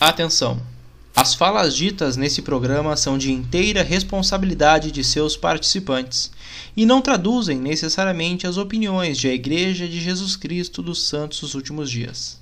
Atenção! As falas ditas nesse programa são de inteira responsabilidade de seus participantes e não traduzem necessariamente as opiniões de a Igreja de Jesus Cristo dos Santos dos Últimos Dias.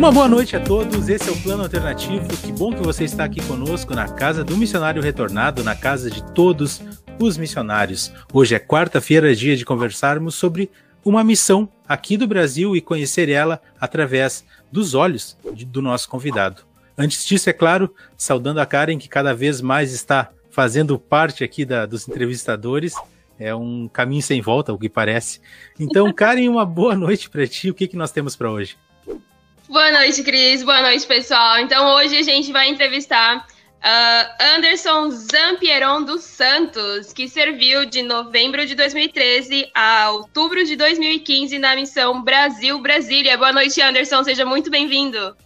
Uma boa noite a todos, esse é o Plano Alternativo. Que bom que você está aqui conosco na casa do missionário retornado, na casa de todos os missionários. Hoje é quarta-feira, dia de conversarmos sobre uma missão aqui do Brasil e conhecer ela através dos olhos do nosso convidado. Antes disso, é claro, saudando a Karen, que cada vez mais está fazendo parte aqui da, dos entrevistadores. É um caminho sem volta, o que parece. Então, Karen, uma boa noite para ti. O que, que nós temos para hoje? Boa noite, Cris. Boa noite, pessoal. Então, hoje a gente vai entrevistar uh, Anderson Zampieron dos Santos, que serviu de novembro de 2013 a outubro de 2015 na missão Brasil-Brasília. Boa noite, Anderson. Seja muito bem-vindo.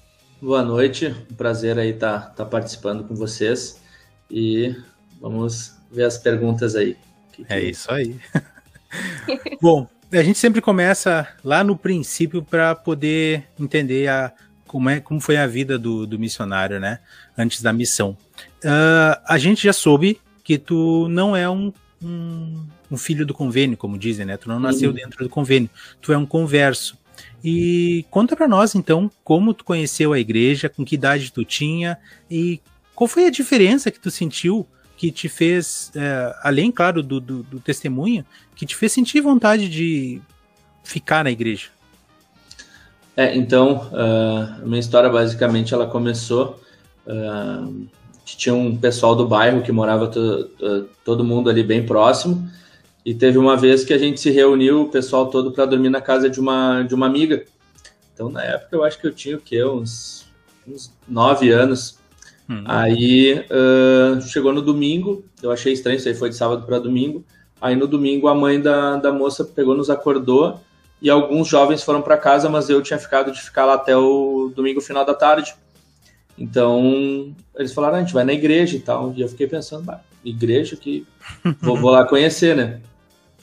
Boa noite. Um prazer aí estar tá, tá participando com vocês. E vamos ver as perguntas aí. É isso aí. Bom, a gente sempre começa lá no princípio para poder entender a, como, é, como foi a vida do, do missionário, né? Antes da missão. Uh, a gente já soube que tu não é um, um, um, filho do convênio, como dizem, né? Tu não nasceu uhum. dentro do convênio, tu é um converso. E conta para nós, então, como tu conheceu a igreja, com que idade tu tinha e qual foi a diferença que tu sentiu que te fez, é, além, claro, do, do, do, testemunho, que te fez sentir vontade de ficar na igreja? É, então, uh, minha história basicamente ela começou. Uh, tinha um pessoal do bairro que morava to, to, todo mundo ali bem próximo. E teve uma vez que a gente se reuniu, o pessoal todo, para dormir na casa de uma, de uma amiga. Então, na época, eu acho que eu tinha o quê? Uns, uns nove anos. Hum. Aí uh, chegou no domingo, eu achei estranho, isso aí foi de sábado para domingo. Aí no domingo a mãe da, da moça pegou, nos acordou e alguns jovens foram para casa, mas eu tinha ficado de ficar lá até o domingo final da tarde. Então eles falaram, ah, a gente vai na igreja e tal. E eu fiquei pensando, igreja que vou, vou, lá conhecer, né?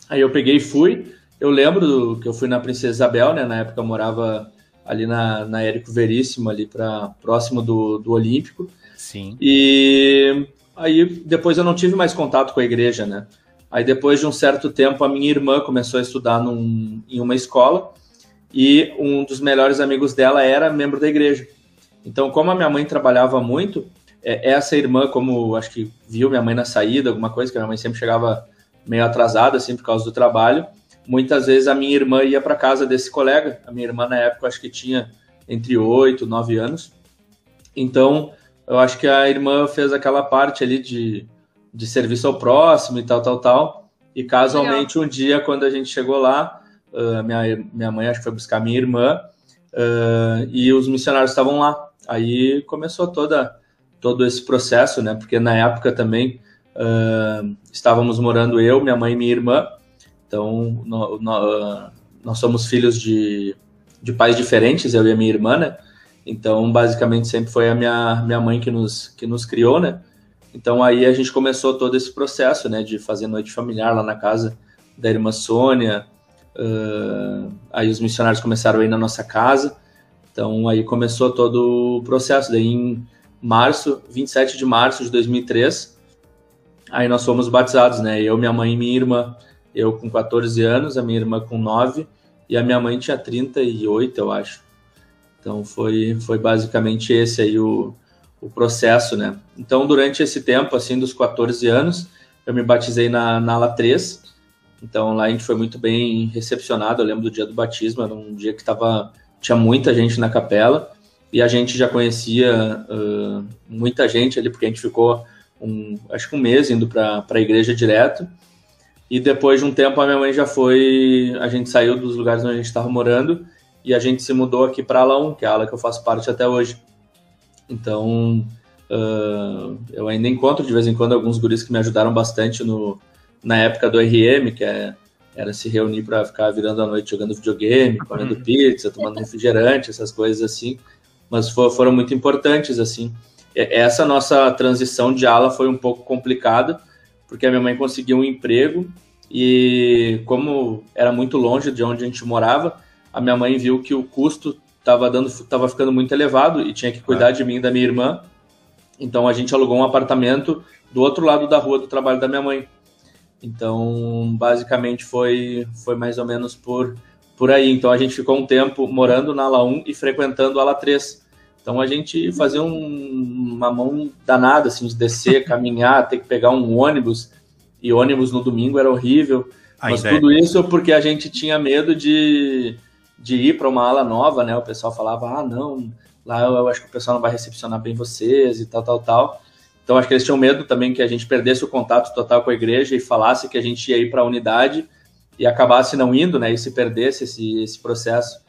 Aí eu peguei e fui. Eu lembro que eu fui na Princesa Isabel, né? Na época eu morava ali na, na Érico Veríssimo, ali para próximo do, do Olímpico. Sim. E aí depois eu não tive mais contato com a igreja, né? Aí depois de um certo tempo a minha irmã começou a estudar num, em uma escola e um dos melhores amigos dela era membro da igreja. Então, como a minha mãe trabalhava muito, é, essa irmã, como acho que viu minha mãe na saída, alguma coisa, que minha mãe sempre chegava meio atrasada, assim, por causa do trabalho, muitas vezes a minha irmã ia para casa desse colega. A minha irmã, na época, acho que tinha entre 8 e 9 anos. Então, eu acho que a irmã fez aquela parte ali de, de serviço ao próximo e tal, tal, tal. E casualmente Legal. um dia, quando a gente chegou lá, uh, minha, minha mãe acho que foi buscar minha irmã uh, e os missionários estavam lá. Aí começou toda todo esse processo, né? Porque na época também uh, estávamos morando eu, minha mãe e minha irmã. Então no, no, nós somos filhos de, de pais diferentes, eu e a minha irmã, né? Então, basicamente, sempre foi a minha, minha mãe que nos, que nos criou, né? Então, aí a gente começou todo esse processo, né? De fazer noite familiar lá na casa da irmã Sônia. Uh, aí os missionários começaram a ir na nossa casa. Então, aí começou todo o processo. Daí, em março, 27 de março de 2003, aí nós fomos batizados, né? Eu, minha mãe e minha irmã. Eu com 14 anos, a minha irmã com 9 e a minha mãe tinha 38, eu acho. Então foi, foi basicamente esse aí o, o processo, né? Então durante esse tempo, assim, dos 14 anos, eu me batizei na, na ala 3. Então lá a gente foi muito bem recepcionado. Eu lembro do dia do batismo, era um dia que tava, tinha muita gente na capela e a gente já conhecia uh, muita gente ali, porque a gente ficou um, acho que um mês indo para a igreja direto. E depois de um tempo a minha mãe já foi, a gente saiu dos lugares onde a gente estava morando e a gente se mudou aqui para a ala 1, que é a ala que eu faço parte até hoje. Então, uh, eu ainda encontro de vez em quando alguns guris que me ajudaram bastante no, na época do RM, que é, era se reunir para ficar virando a noite jogando videogame, comendo uhum. pizza, tomando refrigerante, essas coisas assim. mas for, foram muito importantes, assim. Essa nossa transição de ala foi um pouco complicada, porque a minha mãe conseguiu um emprego e como era muito longe de onde a gente morava, a minha mãe viu que o custo estava dando, tava ficando muito elevado e tinha que cuidar ah. de mim e da minha irmã. Então a gente alugou um apartamento do outro lado da rua do trabalho da minha mãe. Então, basicamente foi foi mais ou menos por por aí. Então a gente ficou um tempo morando na ala 1 e frequentando a ala 3. Então a gente fazia um, uma mão danada assim de descer, caminhar, ter que pegar um ônibus e ônibus no domingo era horrível. Mas tudo isso porque a gente tinha medo de, de ir para uma ala nova, né? O pessoal falava: "Ah, não, lá eu acho que o pessoal não vai recepcionar bem vocês e tal, tal, tal". Então acho que eles tinham medo também que a gente perdesse o contato total com a igreja e falasse que a gente ia ir para a unidade e acabasse não indo, né? E se perdesse esse, esse processo.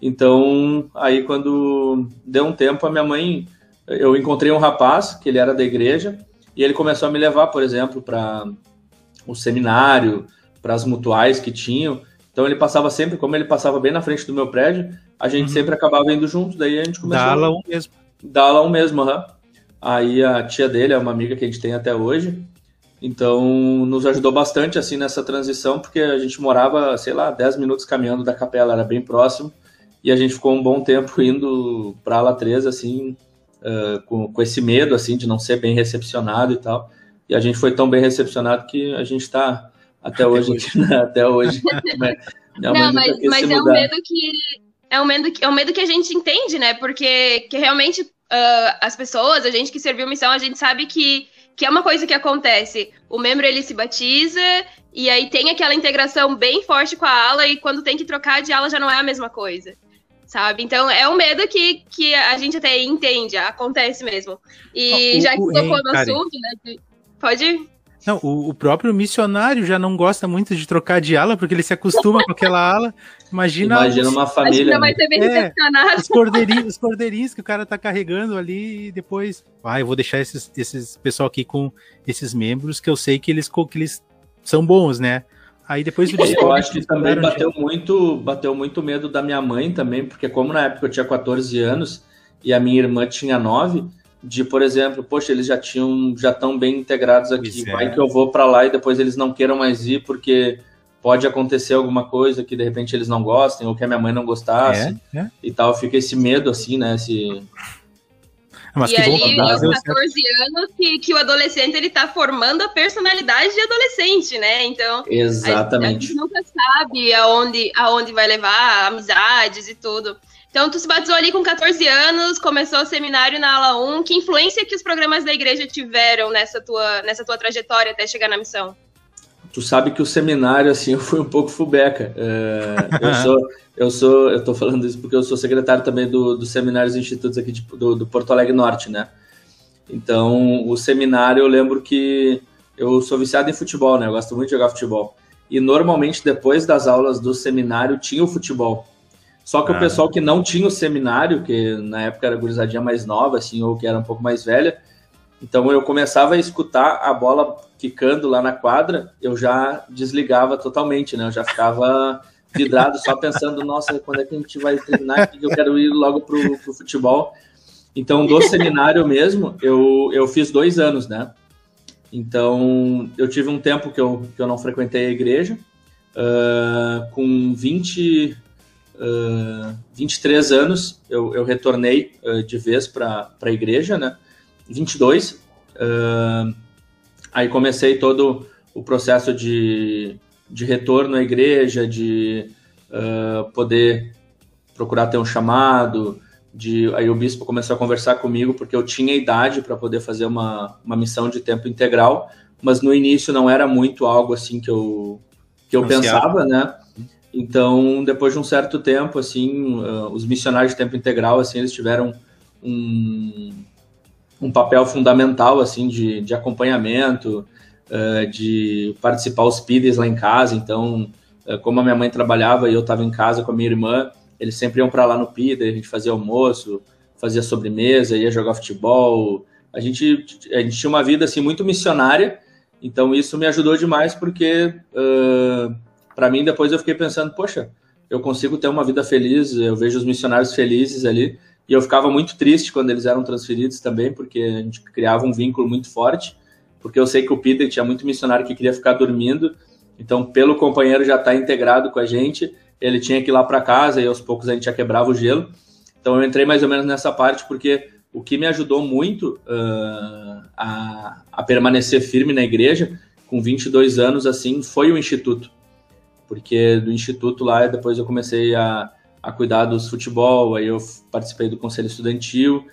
Então, aí quando deu um tempo, a minha mãe, eu encontrei um rapaz que ele era da igreja e ele começou a me levar, por exemplo, para o seminário, para as mutuais que tinham. Então ele passava sempre, como ele passava bem na frente do meu prédio, a gente uhum. sempre acabava indo junto. Daí a gente começou. Da ala 1 mesmo. Da ala 1 mesmo, aham. Uhum. Aí a tia dele é uma amiga que a gente tem até hoje. Então nos ajudou bastante assim nessa transição, porque a gente morava, sei lá, 10 minutos caminhando da capela, era bem próximo. E a gente ficou um bom tempo indo para a ala 3, assim, uh, com, com esse medo assim de não ser bem recepcionado e tal. E a gente foi tão bem recepcionado que a gente está até, hoje, até hoje. não, mas, mas é um medo que é um medo que é um medo que a gente entende, né? Porque que realmente uh, as pessoas, a gente que serviu missão, a gente sabe que que é uma coisa que acontece. O membro ele se batiza e aí tem aquela integração bem forte com a ala e quando tem que trocar de ala já não é a mesma coisa. Sabe? Então é um medo que, que a gente até entende, acontece mesmo. E já que tocou no assunto, né? De... Pode Não, o, o, próprio missionário já não gosta muito de trocar de ala, porque ele se acostuma com aquela ala. Imagina. Imagina uma família. Vai ser bem é, os, cordeirinhos, os cordeirinhos que o cara tá carregando ali e depois. Ah, eu vou deixar esses, esses pessoal aqui com esses membros que eu sei que eles, que eles são bons, né? Aí depois o Eu acho que também bateu muito, bateu muito medo da minha mãe também, porque como na época eu tinha 14 anos e a minha irmã tinha 9, de, por exemplo, poxa, eles já tinham, já estão bem integrados aqui, é. vai que eu vou para lá e depois eles não queiram mais ir porque pode acontecer alguma coisa que de repente eles não gostem ou que a minha mãe não gostasse é, é. e tal, fica esse medo assim, né, esse mas e ali, aos 14 anos, que, que o adolescente ele tá formando a personalidade de adolescente, né? Então, Exatamente. A, a gente nunca sabe aonde, aonde vai levar, amizades e tudo. Então, tu se batizou ali com 14 anos, começou o seminário na ala 1. Que influência que os programas da igreja tiveram nessa tua, nessa tua trajetória até chegar na missão? Tu sabe que o seminário, assim, eu fui um pouco fubeca. É, eu sou, eu sou, eu tô falando isso porque eu sou secretário também do, dos seminários e institutos aqui de, do, do Porto Alegre Norte, né? Então, o seminário, eu lembro que eu sou viciado em futebol, né? Eu gosto muito de jogar futebol. E normalmente, depois das aulas do seminário, tinha o futebol. Só que ah. o pessoal que não tinha o seminário, que na época era gurizadinha mais nova, assim, ou que era um pouco mais velha, então eu começava a escutar a bola quicando lá na quadra, eu já desligava totalmente, né? Eu já ficava vidrado só pensando, nossa, quando é que a gente vai terminar que eu quero ir logo pro, pro futebol. Então, do seminário mesmo, eu, eu fiz dois anos, né? Então, eu tive um tempo que eu, que eu não frequentei a igreja. Uh, com 20, uh, 23 anos, eu, eu retornei uh, de vez para a igreja, né? 22. Uh, aí comecei todo o processo de, de retorno à igreja, de uh, poder procurar ter um chamado. De, aí o bispo começou a conversar comigo porque eu tinha idade para poder fazer uma, uma missão de tempo integral, mas no início não era muito algo assim que eu, que eu pensava, né? Então, depois de um certo tempo, assim, uh, os missionários de tempo integral, assim, eles tiveram um, um papel fundamental, assim, de, de acompanhamento, uh, de participar os PIDs lá em casa. Então, uh, como a minha mãe trabalhava e eu estava em casa com a minha irmã, eles sempre iam para lá no PID, a gente fazia almoço, fazia sobremesa, ia jogar futebol. A gente, a gente tinha uma vida, assim, muito missionária, então isso me ajudou demais, porque para mim, depois eu fiquei pensando, poxa, eu consigo ter uma vida feliz, eu vejo os missionários felizes ali, E eu ficava muito triste quando eles eram transferidos também, porque a gente criava um vínculo muito forte, porque eu sei que o Peter tinha muito missionário que queria ficar dormindo, então pelo companheiro já estar tá integrado com a gente, ele tinha que ir lá para casa e aos poucos a gente já quebrava o gelo. Então eu entrei mais ou menos nessa parte porque o que me ajudou muito uh, a, a, permanecer firme na igreja com 22 anos assim foi o instituto porque do instituto lá depois eu comecei a, a cuidar dos futebol aí eu participei do conselho estudantil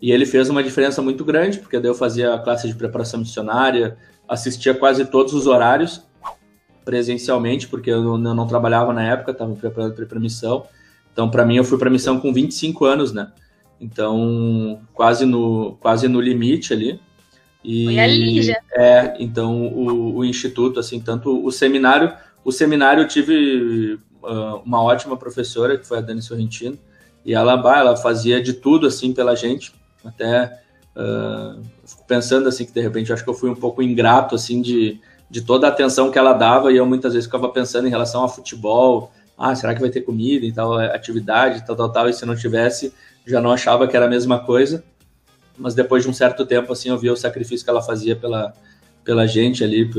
e ele fez uma diferença muito grande porque daí eu fazia a classe de preparação missionária assistia quase todos os horários presencialmente porque eu não, eu não trabalhava na época estava preparando para missão então, para mim, eu fui para missão com 25 anos, né? Então, quase no, quase no limite ali. E, Foi ali já. É, então o, o, instituto, assim, tanto o seminário, o seminário eu tive uh, uma ótima professora, que foi a Dani Sorrentino, e ela, bah, ela fazia de tudo, assim, pela gente, até uh, pensando, assim, que de repente acho que eu fui um pouco ingrato, assim, de, de toda a atenção que ela dava, e eu muitas vezes ficava pensando em relação a futebol, ah, será que vai ter comida e tal, é, atividade, tal, tal, tal, e se não tivesse, já não achava que era a mesma coisa, mas depois de um certo tempo, assim, eu vi o sacrifício que ela fazia pela, pela gente ali,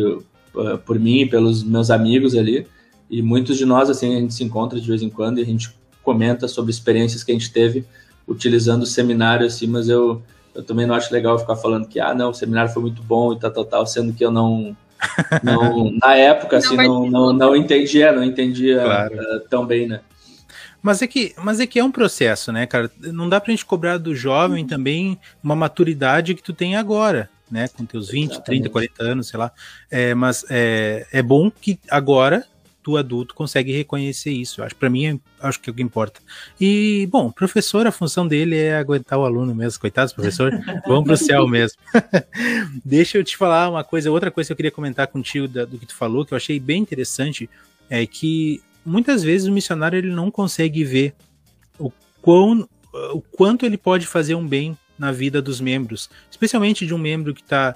por mim, pelos meus amigos ali, e muitos de nós, assim, a gente se encontra de vez em quando e a gente comenta sobre experiências que a gente teve utilizando o seminário, assim, mas eu, eu também não acho legal ficar falando que, ah, não, o seminário foi muito bom e tal, tal, tal, sendo que eu não não, na época, assim, não, não, não entendia, não entendia claro. uh, tão bem, né? Mas é, que, mas é que é um processo, né, cara? Não dá pra gente cobrar do jovem também uma maturidade que tu tem agora, né? Com teus 20, Exatamente. 30, 40 anos, sei lá. É, mas é, é bom que agora tu adulto consegue reconhecer isso. Eu acho para mim acho que é o que importa. E bom, professor, a função dele é aguentar o aluno mesmo, coitados professor, vamos pro céu mesmo. Deixa eu te falar uma coisa, outra coisa que eu queria comentar contigo da, do que tu falou, que eu achei bem interessante, é que muitas vezes o missionário ele não consegue ver o quão o quanto ele pode fazer um bem na vida dos membros, especialmente de um membro que está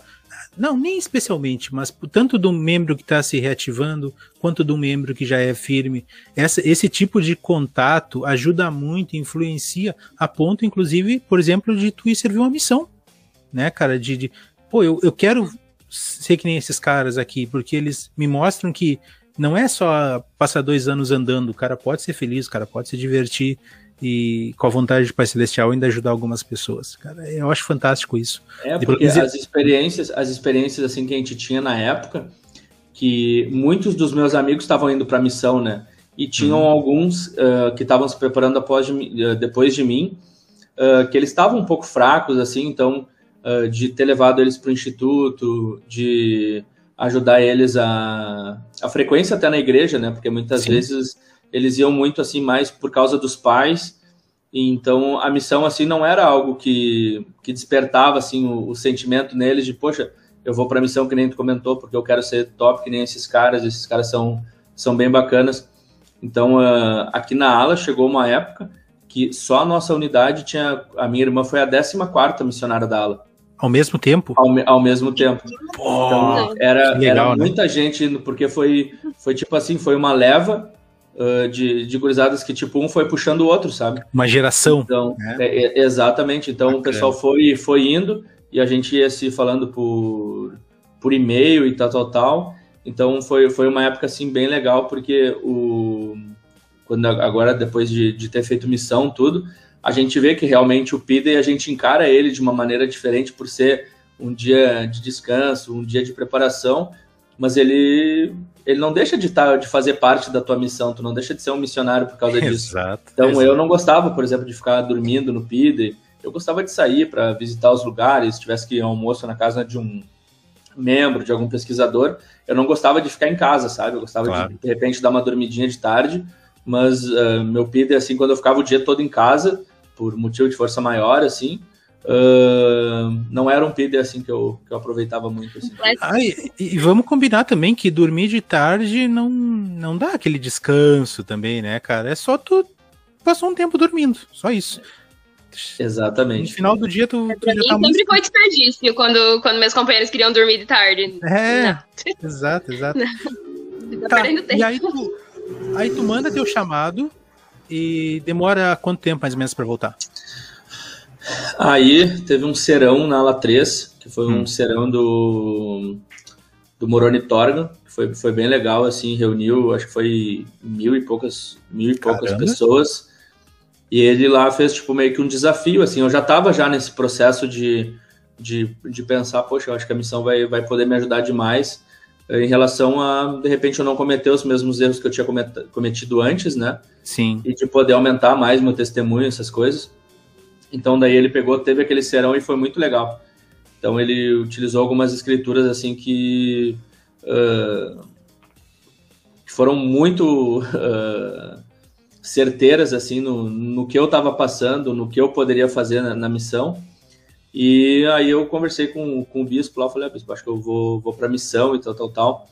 não, nem especialmente, mas tanto do membro que está se reativando, quanto do membro que já é firme. Essa, esse tipo de contato ajuda muito, influencia, a ponto, inclusive, por exemplo, de tu ir servir uma missão. Né, cara? De, de pô, eu, eu quero ser que nem esses caras aqui, porque eles me mostram que não é só passar dois anos andando, o cara pode ser feliz, o cara pode se divertir e com a vontade de Pai Celestial ainda ajudar algumas pessoas. Cara, eu acho fantástico isso. É, porque as experiências, as experiências assim que a gente tinha na época, que muitos dos meus amigos estavam indo para a missão, né? E tinham uhum. alguns uh, que estavam se preparando após de, uh, depois de mim, uh, que eles estavam um pouco fracos, assim, então, de ter levado eles para o instituto, de ajudar eles a, a frequência até na igreja, né? Porque muitas Sim. vezes eles iam muito assim mais por causa dos pais. então a missão assim não era algo que, que despertava assim o, o sentimento neles de poxa, eu vou para a missão que nem tu comentou porque eu quero ser top que nem esses caras, esses caras são são bem bacanas. Então uh, aqui na ala chegou uma época que só a nossa unidade tinha a minha irmã foi a 14 quarta missionária da ala. Ao mesmo tempo? Ao, ao mesmo tempo. Pô, então, era, legal, era né? muita gente indo, porque foi, foi tipo assim, foi uma leva uh, de, de gurizadas que, tipo, um foi puxando o outro, sabe? Uma geração. Então, né? é, é, exatamente. Então, Bacana. o pessoal foi, foi indo e a gente ia se falando por, por e-mail e tal, tal, tal. Então, foi, foi uma época, assim, bem legal, porque o... Quando, agora, depois de, de ter feito missão, tudo, a gente vê que realmente o PIDA a gente encara ele de uma maneira diferente por ser um dia de descanso, um dia de preparação, mas ele ele não deixa de estar tá, de fazer parte da tua missão, tu não deixa de ser um missionário por causa disso. Exato. Então exato. eu não gostava, por exemplo, de ficar dormindo no PIDE. Eu gostava de sair para visitar os lugares, se tivesse que ir ao almoço na casa de um membro, de algum pesquisador, eu não gostava de ficar em casa, sabe? Eu gostava claro. de de repente dar uma dormidinha de tarde, mas uh, meu PIDE assim quando eu ficava o dia todo em casa por motivo de força maior assim, Uh, não era um PD assim que eu, que eu aproveitava muito. Assim. Ah, e, e, vamos combinar também que dormir de tarde não, não dá aquele descanso também, né, cara? É só tu passar um tempo dormindo, só isso. Exatamente. No final do dia, tu, tu já tá sempre foi desperdício quando, quando meus companheiros queriam dormir de tarde. É, não. exato, exato. Tá, e aí tu, aí tu manda teu chamado e demora quanto tempo mais ou menos para voltar? Aí teve um serão na ala 3, que foi um hum. serão do, do Moroni Torga, que foi, foi bem legal, assim, reuniu, acho que foi mil e poucas, mil e poucas pessoas. E ele lá fez, tipo, meio que um desafio, assim, eu já estava já nesse processo de, de, de pensar, poxa, eu acho que a missão vai, vai poder me ajudar demais eh, em relação a, de repente, eu não cometer os mesmos erros que eu tinha cometido antes, né? Sim. E de poder aumentar mais meu testemunho, essas coisas. Então daí ele pegou, teve aquele serão e foi muito legal. Então ele utilizou algumas escrituras assim que, uh, que foram muito uh, certeiras assim no, no que eu estava passando, no que eu poderia fazer na, na, missão. E aí eu conversei com, com o bispo lá, falei, ah, bispo, acho que eu vou, vou para missão e tal, tal, tal.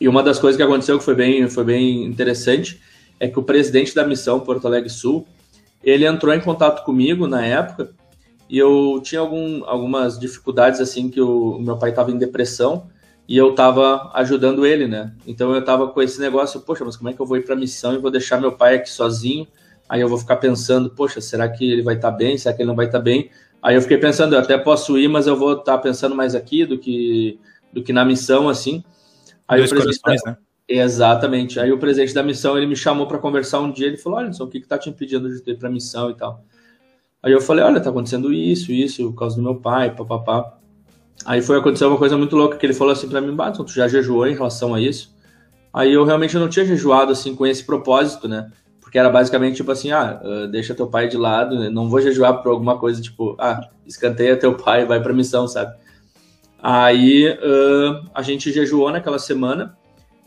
E uma das coisas que aconteceu que foi bem, foi bem interessante é que o presidente da missão Porto Alegre Sul, ele entrou em contato comigo na época e eu tinha algum, algumas dificuldades assim que o, meu pai estava em depressão e eu estava ajudando ele, né? Então eu estava com esse negócio, poxa, mas como é que eu vou ir para a missão e vou deixar meu pai aqui sozinho? Aí eu vou ficar pensando, poxa, será que ele vai estar tá bem? Será que ele não vai estar tá bem? Aí eu fiquei pensando, eu até posso ir, mas eu vou estar tá pensando mais aqui do que do que na missão, assim. Aí Dois o presidente, né? Exatamente. Aí o presidente da missão ele me chamou para conversar um dia. Ele falou: Olha, o que está te impedindo de ir para missão e tal? Aí eu falei: Olha, está acontecendo isso, isso, por causa do meu pai, papapá. Aí foi acontecer uma coisa muito louca que ele falou assim para mim: Bah, tu já jejuou em relação a isso? Aí eu realmente não tinha jejuado assim com esse propósito, né? Porque era basicamente tipo assim: Ah, uh, deixa teu pai de lado, né? não vou jejuar por alguma coisa tipo, ah, escanteia teu pai, vai para missão, sabe? Aí uh, a gente jejuou naquela semana.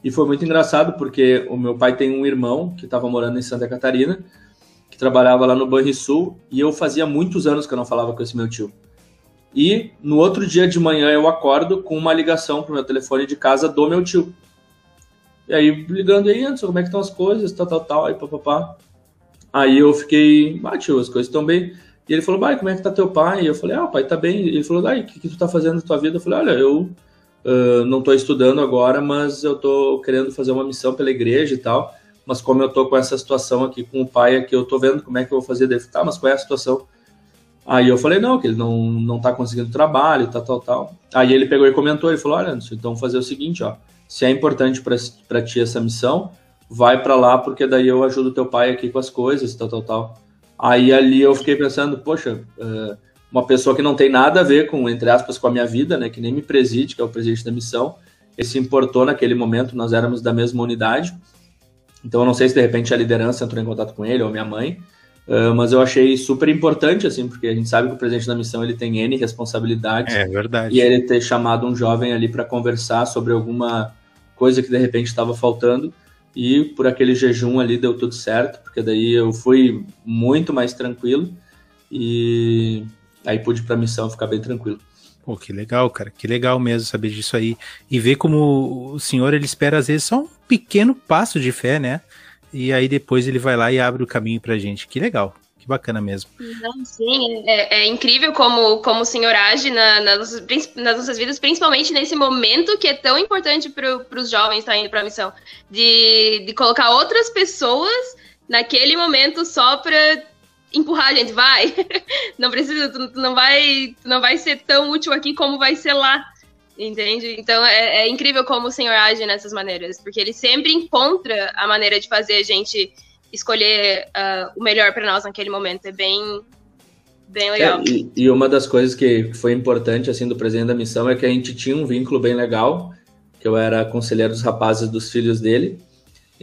E foi muito engraçado porque o meu pai tem um irmão que estava morando em Santa Catarina, que trabalhava lá no Banrisul, e eu fazia muitos anos que eu não falava com esse meu tio. E no outro dia de manhã eu acordo com uma ligação pro meu telefone de casa do meu tio. E aí, ligando aí, Anderson, como é que estão as coisas, tal, tal, tal, aí papapá. Aí eu fiquei, ah, tio, as coisas estão bem. E ele falou, pai, como é que tá teu pai? E eu falei, ah, o pai tá bem. E ele falou, ai, o que, que tu tá fazendo na tua vida? Eu falei, olha, eu Uh, não estou estudando agora, mas eu estou querendo fazer uma missão pela igreja e tal. Mas como eu estou com essa situação aqui com o pai aqui, eu estou vendo como é que eu vou fazer. Dele, tá, mas qual é a situação? Aí eu falei, não, que ele não, não tá conseguindo trabalho, tal, tal, tal. Aí ele pegou e comentou, ele falou, olha, Anderson, então fazer o seguinte, ó, se é importante para ti essa missão, vai para lá, porque daí eu ajudo teu pai aqui com as coisas, tal, tal, tal. Aí ali eu fiquei pensando, poxa, uh, uma pessoa que não tem nada a ver com, entre aspas, com a minha vida, né, que nem me preside, que é o presidente da missão, ele se importou naquele momento, nós éramos da mesma unidade, então eu não sei se de repente a liderança entrou em contato com ele ou minha mãe, uh, mas eu achei super importante, assim, porque a gente sabe que o presidente da missão ele tem N responsabilidades. É verdade. E ele ter chamado um jovem ali para conversar sobre alguma coisa que de repente estava faltando, e por aquele jejum ali deu tudo certo, porque daí eu fui muito mais tranquilo, e Aí pude ir pra missão ficar bem tranquilo. Pô, que legal, cara. Que legal mesmo saber disso aí. E ver como o senhor, ele espera às vezes só um pequeno passo de fé, né? E aí depois ele vai lá e abre o caminho pra gente. Que legal. Que bacana mesmo. Não, sim, é, é, incrível como, como o Senhor age na, nas, nas, nossas vidas, principalmente nesse momento que é tão importante para os jovens estar tá indo para a missão. De, de colocar outras pessoas naquele momento só para empurrar a gente, vai. não precisa, tu, tu, não vai, tu não vai ser tão útil aqui como vai ser lá. Entende? Então é, é incrível como o Senhor age nessas maneiras, porque ele sempre encontra a maneira de fazer a gente escolher uh, o melhor para nós naquele momento. É bem, bem legal. É, e, e, uma das coisas que foi importante assim do presidente da missão é que a gente tinha um vínculo bem legal, que eu era conselheiro dos rapazes dos filhos dele.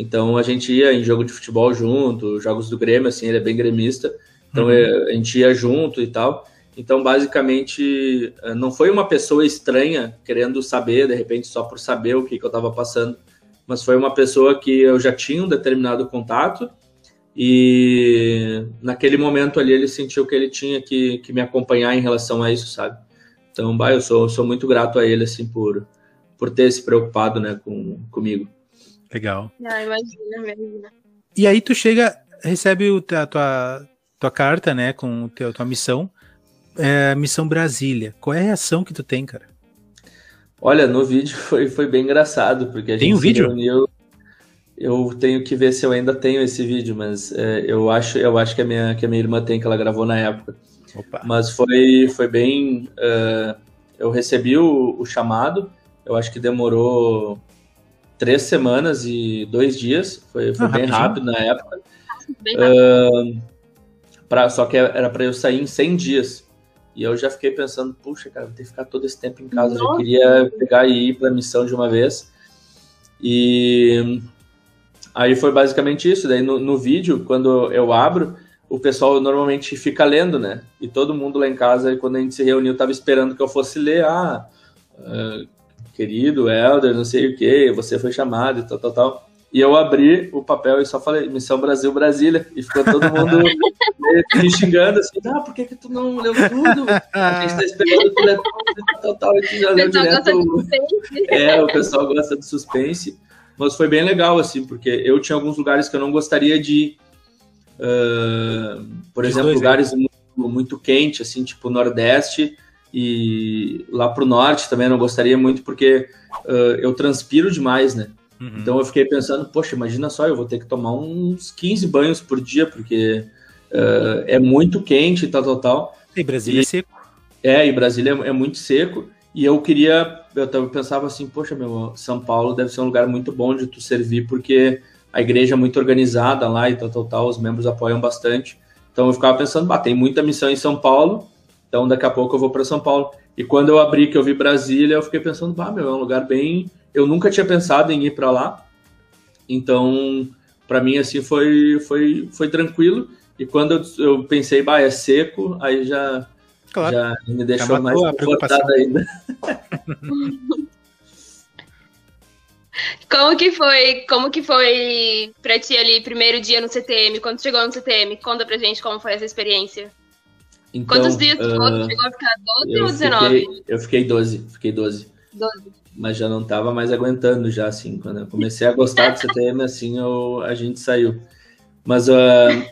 Então a gente ia em jogo de futebol junto, jogos do Grêmio, assim, ele é bem gremista. Então uhum. É, a gente ia junto e tal. Então, basicamente, eh, não foi uma pessoa estranha querendo saber, de repente, só por saber o que, que eu estava passando, mas foi uma pessoa que eu já tinha um determinado contato e naquele momento ali ele sentiu que ele tinha que, que me acompanhar em relação a isso, sabe? Então, bah, eu sou, sou muito grato a ele, assim, por, por ter se preocupado, né, com, comigo. Legal. Ah, imagina, imagina. E aí tu chega, recebe o, a tua, tua carta, né, com teu, tua missão, é, missão Brasília. Qual é a reação que tu tem, cara? Olha, no vídeo foi, foi bem engraçado, porque a tem gente um vídeo? reuniu. Eu tenho que ver se eu ainda tenho esse vídeo, mas é, eu acho, eu acho que a minha que a minha irmã tem que ela gravou na época. Opa. Mas foi, foi bem. Uh, eu recebi o, o, chamado, eu acho que demorou três semanas e dois dias, foi, foi ah, bem rápido na época. Bem rápido. Uh, pra, só que era para eu sair em 100 dias. E eu já fiquei pensando, puxa, cara, vou ter que ficar todo esse tempo em casa. Nossa. Eu queria pegar e ir para a missão de uma vez. E aí foi basicamente isso. Daí no, no vídeo, quando eu abro, o pessoal normalmente fica lendo, né? E todo mundo lá em casa, quando a gente se reuniu, tava esperando que eu fosse ler. Ah, uh, querido Helder, não sei o que, você foi chamado e tal, tal, tal. E eu abri o papel e só falei, Missão Brasil Brasília. E ficou todo mundo me xingando assim, ah, por que, que tu não leu tudo? A gente tá esperando tu ler tudo e tal, tal. E tu já leu direto. É, o pessoal gosta de suspense. Mas foi bem legal, assim, porque eu tinha alguns lugares que eu não gostaria de ir. Uh, por exemplo, dois, lugares muito, muito quentes, assim, tipo Nordeste e lá pro Norte também não gostaria muito, porque uh, eu transpiro demais, né? Uhum. Então eu fiquei pensando, poxa, imagina só, eu vou ter que tomar uns 15 banhos por dia, porque uh, é muito quente e tal, tal, tal. E Brasília e, é seco. É, e Brasília é, é, muito seco. E eu queria, eu pensava assim, poxa, meu, São Paulo deve ser um lugar muito bom de tu servir, porque a igreja é muito organizada lá e tal, tal, tal, os membros apoiam bastante. Então eu ficava pensando, bah, tem muita missão em São Paulo, então daqui a pouco eu vou para São Paulo. E quando eu abri que eu vi Brasília, eu fiquei pensando, bah, meu, é um lugar bem eu nunca tinha pensado em ir para lá, então para mim assim foi foi foi tranquilo. E quando eu, eu pensei, bah, é seco, aí já claro. já me deixou já mais confortado ainda. Como que foi, como que foi pra ti ali, primeiro dia no CTM, quando chegou no CTM? Conta pra gente como foi essa experiência. Então, Quantos dias tu uh, chegou a ficar 12 ou 19? Fiquei, eu fiquei 12, fiquei 12. 12 mas já não estava mais aguentando já, assim, quando eu comecei a gostar do CTM, assim, eu, a gente saiu. Mas uh,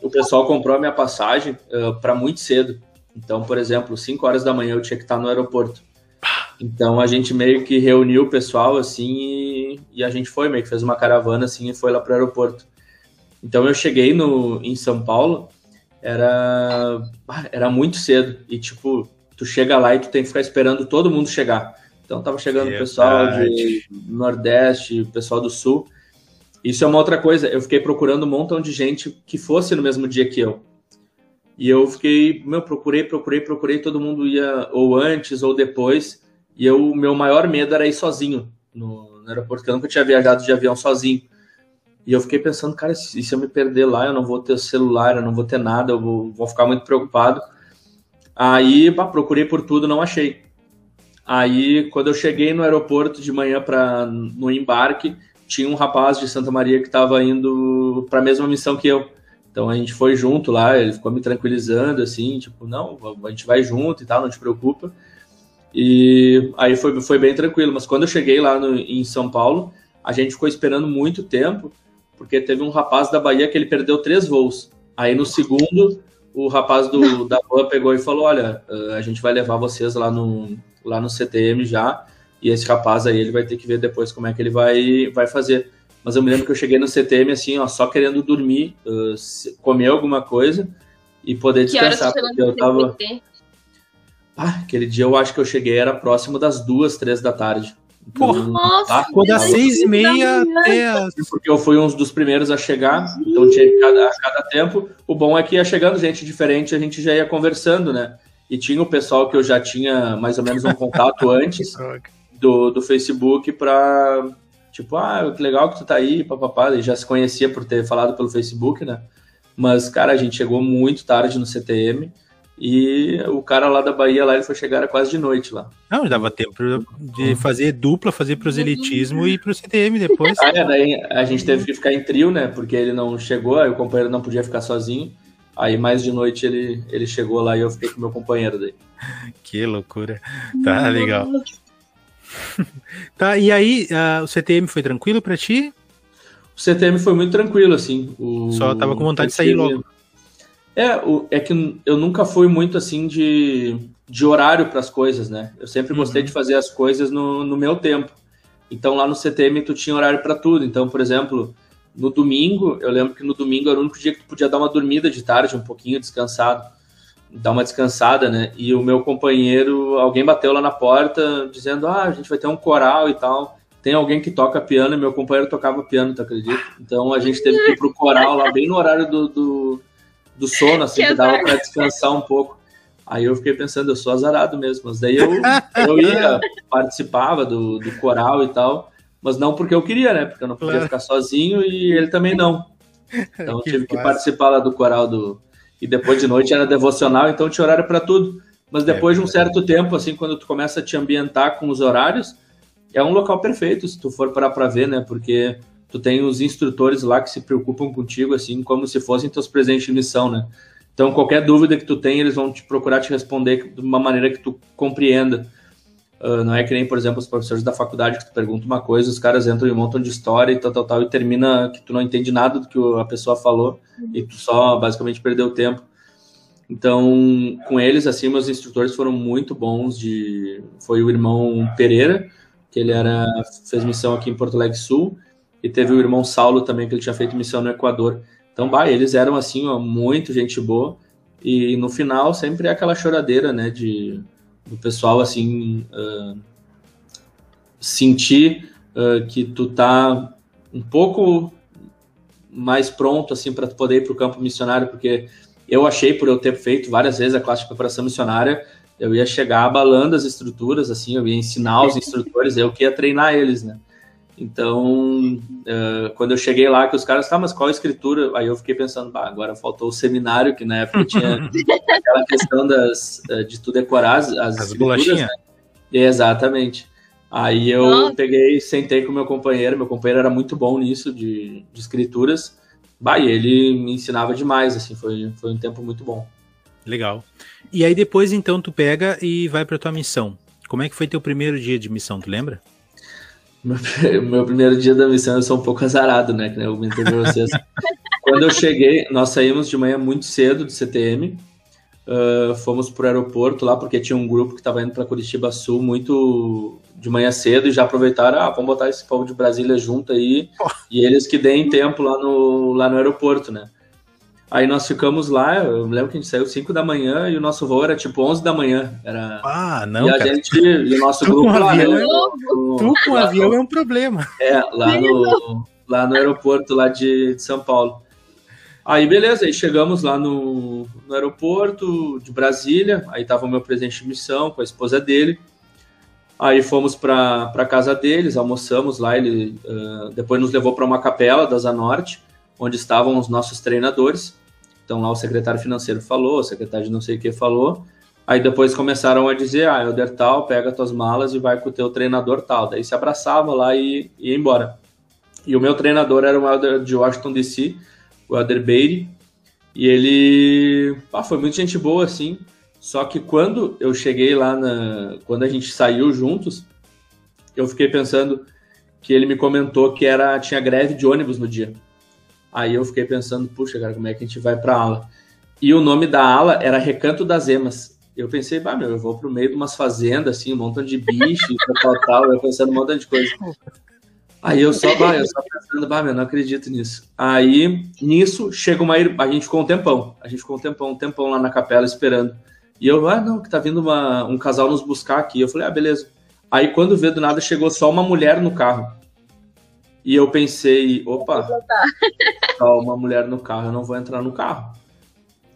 o pessoal comprou a minha passagem uh, ah, para muito cedo. Então, por exemplo, 5 horas da manhã eu tinha que estar no aeroporto. Então a gente meio que reuniu o pessoal assim e, e, a gente foi, meio que fez uma caravana assim e foi lá para o aeroporto. Então eu cheguei no, em São Paulo, era, era muito cedo. E tipo, tu chega lá e tu tem que ficar esperando todo mundo chegar. Então tava chegando o pessoal de Nordeste, pessoal do Sul. Isso é uma outra coisa. Eu fiquei procurando um montão de gente que fosse no mesmo dia que eu. E eu fiquei, meu, procurei, procurei, procurei, todo mundo ia ou antes ou depois. E eu, o meu maior medo era ir sozinho no, no aeroporto, porque eu nunca tinha viajado de avião sozinho. E eu fiquei pensando, cara, se, se eu me perder lá, eu não vou ter celular, eu não vou ter nada, eu vou, vou ficar muito preocupado. Aí, pá, procurei por tudo, não achei. Aí, quando eu cheguei no aeroporto de manhã para no embarque, tinha um rapaz de Santa Maria que estava indo para a mesma missão que eu. Então a gente foi junto lá, ele ficou me tranquilizando, assim, tipo, não, a gente vai junto e tal, não te preocupa. E aí foi, foi bem tranquilo. Mas quando eu cheguei lá no, em São Paulo, a gente ficou esperando muito tempo, porque teve um rapaz da Bahia que ele perdeu três voos. Aí no segundo, o rapaz do, da van pegou e falou: Olha, a gente vai levar vocês lá no, lá no CTM já, e esse rapaz aí ele vai ter que ver depois como é que ele vai, vai fazer. Mas eu me lembro que eu cheguei no CTM assim, ó, só querendo dormir, uh, comer alguma coisa e poder descansar, porque eu tava... Ah, aquele dia eu acho que eu cheguei, era próximo das duas, três da tarde. Porra, Nossa, tá? das seis e meia até as... Porque eu fui um dos primeiros a chegar, então tinha cada, a cada tempo. O bom é que ia chegando gente diferente, a gente já ia conversando, né? e tinha o pessoal que eu já tinha mais ou menos um contato antes do, do Facebook para tipo, ah, que legal que tu tá aí, papapá, e já se conhecia por ter falado pelo Facebook, né? Mas, cara, a gente chegou muito tarde no CTM e o cara lá da Bahia, lá, ele foi chegar quase de noite lá. Não, dava tempo de fazer dupla, fazer proselitismo e ir pro CTM depois. Ah, é, daí a gente teve que ficar em trio, né? Porque ele não chegou, aí o companheiro não podia ficar sozinho. Aí mais de noite ele, ele chegou lá e eu fiquei com meu companheiro daí. Que loucura. Tá legal. tá, e aí, uh, o CTM foi tranquilo para ti? O CTM foi muito tranquilo, assim. O, Só tava com vontade de sair logo. É, o, é que eu nunca fui muito assim de, de horário para as coisas, né? Eu sempre uhum. gostei de fazer as coisas no, no meu tempo. Então lá no CTM tu tinha horário para tudo. Então, por exemplo, no domingo, eu lembro que no domingo era o único dia que tu podia dar uma dormida de tarde, um pouquinho descansado. dar uma descansada, né? E o meu companheiro, alguém bateu lá na porta dizendo: Ah, a gente vai ter um coral e tal. Tem alguém que toca piano e meu companheiro tocava piano, tu acredita? Então a gente teve que ir pro coral lá bem no horário do, do, do sono, assim, que, que dava para descansar um pouco. Aí eu fiquei pensando, eu sou azarado mesmo, mas daí eu, eu ia, participava do, do coral e tal, mas não porque eu queria, né? Porque eu não podia claro. ficar sozinho e ele também não. Então que tive que participar lá do coral do. E depois de noite era devocional, então tinha horário para tudo. Mas depois é, de um certo tempo, assim, quando tu começa a te ambientar com os horários, é um local perfeito, se tu for parar para ver, né? Porque tu tem os instrutores lá que se preocupam contigo, assim, como se fossem teus presentes de missão, né? Então, qualquer dúvida que tu tem, eles vão te procurar te responder de uma maneira que tu compreenda. Uh, não é que nem, por exemplo, os professores da faculdade que tu pergunta uma coisa, os caras entram e montam de história e tal, tal, tal, e termina que tu não entende nada do que a pessoa falou e tu só basicamente perdeu tempo. Então, com eles, assim, meus instrutores foram muito bons. De foi o irmão Pereira, que ele era fez missão aqui em Porto Alegre Sul, e teve o irmão Saulo também, que ele tinha feito missão no Equador. Então, bah, eles eram assim, ó, muito gente boa. E no final sempre é aquela choradeira, né, de do pessoal assim uh, sentir uh, que tu tá um pouco mais pronto assim para poder ir para o campo missionário, porque eu achei por eu ter feito várias vezes a classe de preparação missionária, eu ia chegar abalando as estruturas, assim, eu ia ensinar os instrutores, eu que ia treinar eles, né? Então, uh, quando eu cheguei lá, que os caras, tá, mas qual a escritura? Aí eu fiquei pensando, bah, agora faltou o seminário, que na época tinha aquela questão das, uh, de tu decorar as, as, as escrituras. Né? Exatamente. Aí eu Nossa. peguei, sentei com meu companheiro, meu companheiro era muito bom nisso, de, de escrituras. Bah, e ele me ensinava demais, assim, foi, foi um tempo muito bom. Legal. E aí depois, então, tu pega e vai para tua missão. Como é que foi teu primeiro dia de missão, tu lembra? Meu, meu primeiro dia da missão eu sou um pouco azarado, né? Que eu comentei pra vocês. Quando eu cheguei, nós saímos de manhã muito cedo do CTM, uh, fomos pro aeroporto lá, porque tinha um grupo que estava indo para Curitiba Sul muito de manhã cedo e já aproveitaram, ah, vamos botar esse povo de Brasília junto aí, e eles que deem tempo lá no, lá no aeroporto, né? Aí nós ficamos lá, eu lembro que a gente saiu 5 da manhã e o nosso voo era tipo 11 da manhã. Era... Ah, não, E a cara. gente, e o nosso tu grupo lá... Avião, né, no, tu com lá avião no, é um problema. É, lá no, lá no aeroporto lá de, de São Paulo. Aí beleza, aí chegamos lá no, no aeroporto de Brasília, aí tava o meu presidente de missão com a esposa dele. Aí fomos para a casa deles, almoçamos lá, ele uh, depois nos levou para uma capela da Zanorte, onde estavam os nossos treinadores. Então lá o secretário financeiro falou, o secretário de não sei o que falou. Aí depois começaram a dizer, ah, Elder tal, pega tuas malas e vai com o teu treinador tal. Daí se abraçava lá e ia embora. E o meu treinador era o Elder de Washington DC, o Elder Beatty. E ele ah, foi muito gente boa, assim. Só que quando eu cheguei lá, na, quando a gente saiu juntos, eu fiquei pensando que ele me comentou que era tinha greve de ônibus no dia. Aí eu fiquei pensando, puxa, cara, como é que a gente vai pra ala? E o nome da ala era Recanto das Emas. Eu pensei, bah, meu, eu vou pro meio de umas fazendas, assim, um montão de bicho, tal, tal, eu pensando um montão de coisa. Aí eu só, bah, eu só pensando, bah, meu, não acredito nisso. Aí, nisso, chega uma. A gente ficou um tempão. A gente ficou um tempão, um tempão lá na capela esperando. E eu, ah, não, que tá vindo uma, um casal nos buscar aqui. Eu falei, ah, beleza. Aí quando vê do nada, chegou só uma mulher no carro. E eu pensei, opa, tá uma mulher no carro, eu não vou entrar no carro.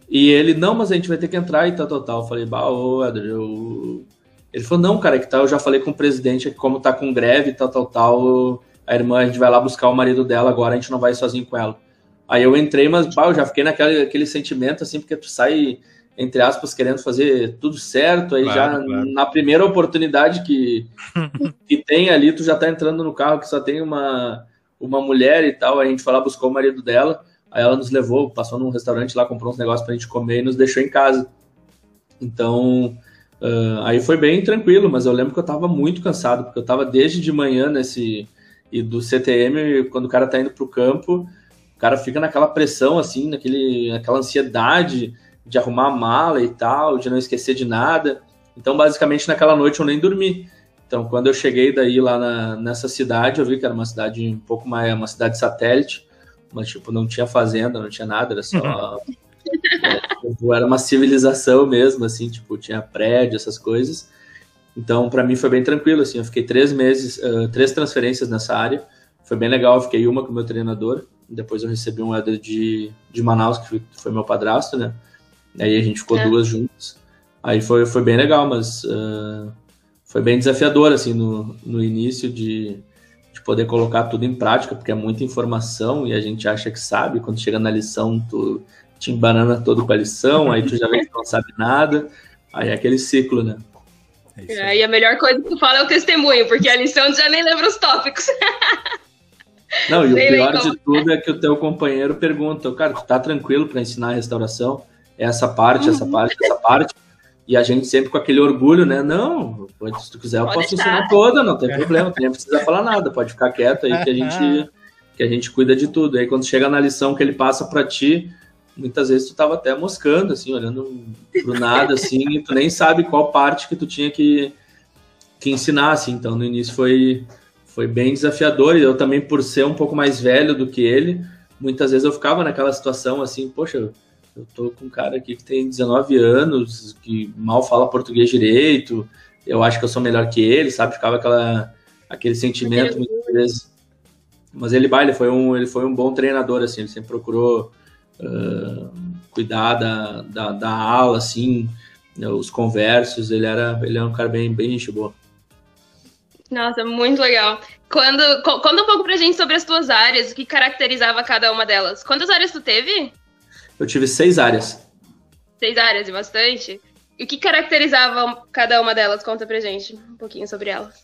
E ele, não, mas a gente vai ter que entrar e tal, tal, tal. Eu falei, bah, ô, Edgar, eu... Ele falou, não, cara, é que tá, eu já falei com o presidente que como tá com greve e tal, tal, tal, a irmã, a gente vai lá buscar o marido dela agora, a gente não vai sozinho com ela. Aí eu entrei, mas, bah, eu já fiquei naquele aquele sentimento, assim, porque tu sai, entre aspas, querendo fazer tudo certo, aí claro, já claro. na primeira oportunidade que, que tem ali, tu já tá entrando no carro que só tem uma, uma mulher e tal, a gente foi lá, buscou o marido dela, aí ela nos levou, passou num restaurante lá, comprou uns negócios pra gente comer e nos deixou em casa. Então, uh, aí foi bem tranquilo, mas eu lembro que eu tava muito cansado, porque eu tava desde de manhã nesse, e do CTM, quando o cara tá indo pro campo, o cara fica naquela pressão, assim, naquele, naquela ansiedade, de arrumar a mala e tal, de não esquecer de nada. Então, basicamente, naquela noite eu nem dormi. Então, quando eu cheguei daí lá na, nessa cidade, eu vi que era uma cidade um pouco mais, uma cidade satélite, mas tipo, não tinha fazenda, não tinha nada, era só. É, Tipo, era uma civilização mesmo, assim, tipo, tinha prédio, essas coisas. Então, para mim foi bem tranquilo, assim, eu fiquei três meses, uh, três transferências nessa área, foi bem legal, eu fiquei uma com o meu treinador, depois eu recebi um Éder de, de Manaus, que foi meu padrasto, né, aí a gente ficou é. duas juntas, aí foi, foi bem legal, mas uh, foi bem desafiador, assim, no, no início de, de poder colocar tudo em prática, porque é muita informação e a gente acha que sabe, quando chega na lição tu te embanana todo com a lição, aí tu já vê que não sabe nada, aí é aquele ciclo, né. É é, e a melhor coisa que tu fala é o testemunho, porque a lição tu já nem lembra os tópicos. Não, e o pior de tudo é que o teu companheiro pergunta, cara, tu tá tranquilo para ensinar a restauração? Essa parte, uhum. essa parte, essa parte. E a gente sempre com aquele orgulho, né? Não, se tu quiser eu pode posso ensinar toda, não tem problema, tu nem precisa falar nada, pode ficar quieto aí que a gente que a gente cuida de tudo. Aí quando chega na lição que ele passa para ti, muitas vezes tu tava até moscando, assim, olhando pro nada, assim, e tu nem sabe qual parte que tu tinha que, que ensinar, assim. Então, no início foi, foi bem desafiador, e eu também, por ser um pouco mais velho do que ele, muitas vezes eu ficava naquela situação, assim, poxa, eu tô com um cara aqui que tem 19 anos, que mal fala português direito, eu acho que eu sou melhor que ele, sabe? Ficava aquela, aquele sentimento muitas vezes. Mas ele, bah, ele foi um, ele foi um bom treinador, assim, ele sempre procurou uh, cuidar da, da, da, aula, assim, né, os conversos, ele era, ele é um cara bem, bem gente boa. Nossa, muito legal. Quando, conta um pouco pra gente sobre as tuas áreas, o que caracterizava cada uma delas. Quantas áreas tu teve? Eu tive seis áreas. Seis áreas, e bastante? E o que caracterizava cada uma delas? Conta pra gente um pouquinho sobre elas.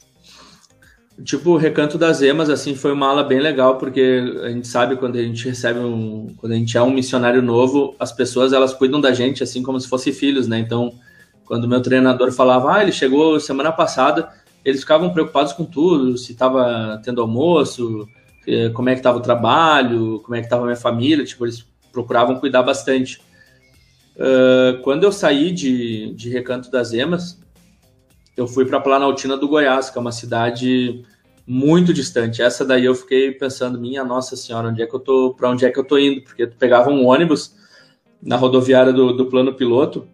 Tipo, o Recanto das Emas, assim, foi uma aula bem legal, porque a gente sabe quando a gente recebe um... Quando a gente é um missionário novo, as pessoas, elas cuidam da gente, assim, como se fossem filhos, né? Então, quando meu treinador falava, ah, ele chegou semana passada, eles ficavam preocupados com tudo, se estava tendo almoço, eh, como é que estava o trabalho, como é que estava a minha família, tipo, eles procuravam cuidar bastante. Uh, quando eu saí de, de Recanto das Emas, eu fui para Planaltina do Goiás, que é uma cidade muito distante. Essa daí eu fiquei pensando, minha nossa senhora, onde é que eu tô, para onde é que eu tô indo? Porque tu pegava um ônibus na rodoviária do, do plano piloto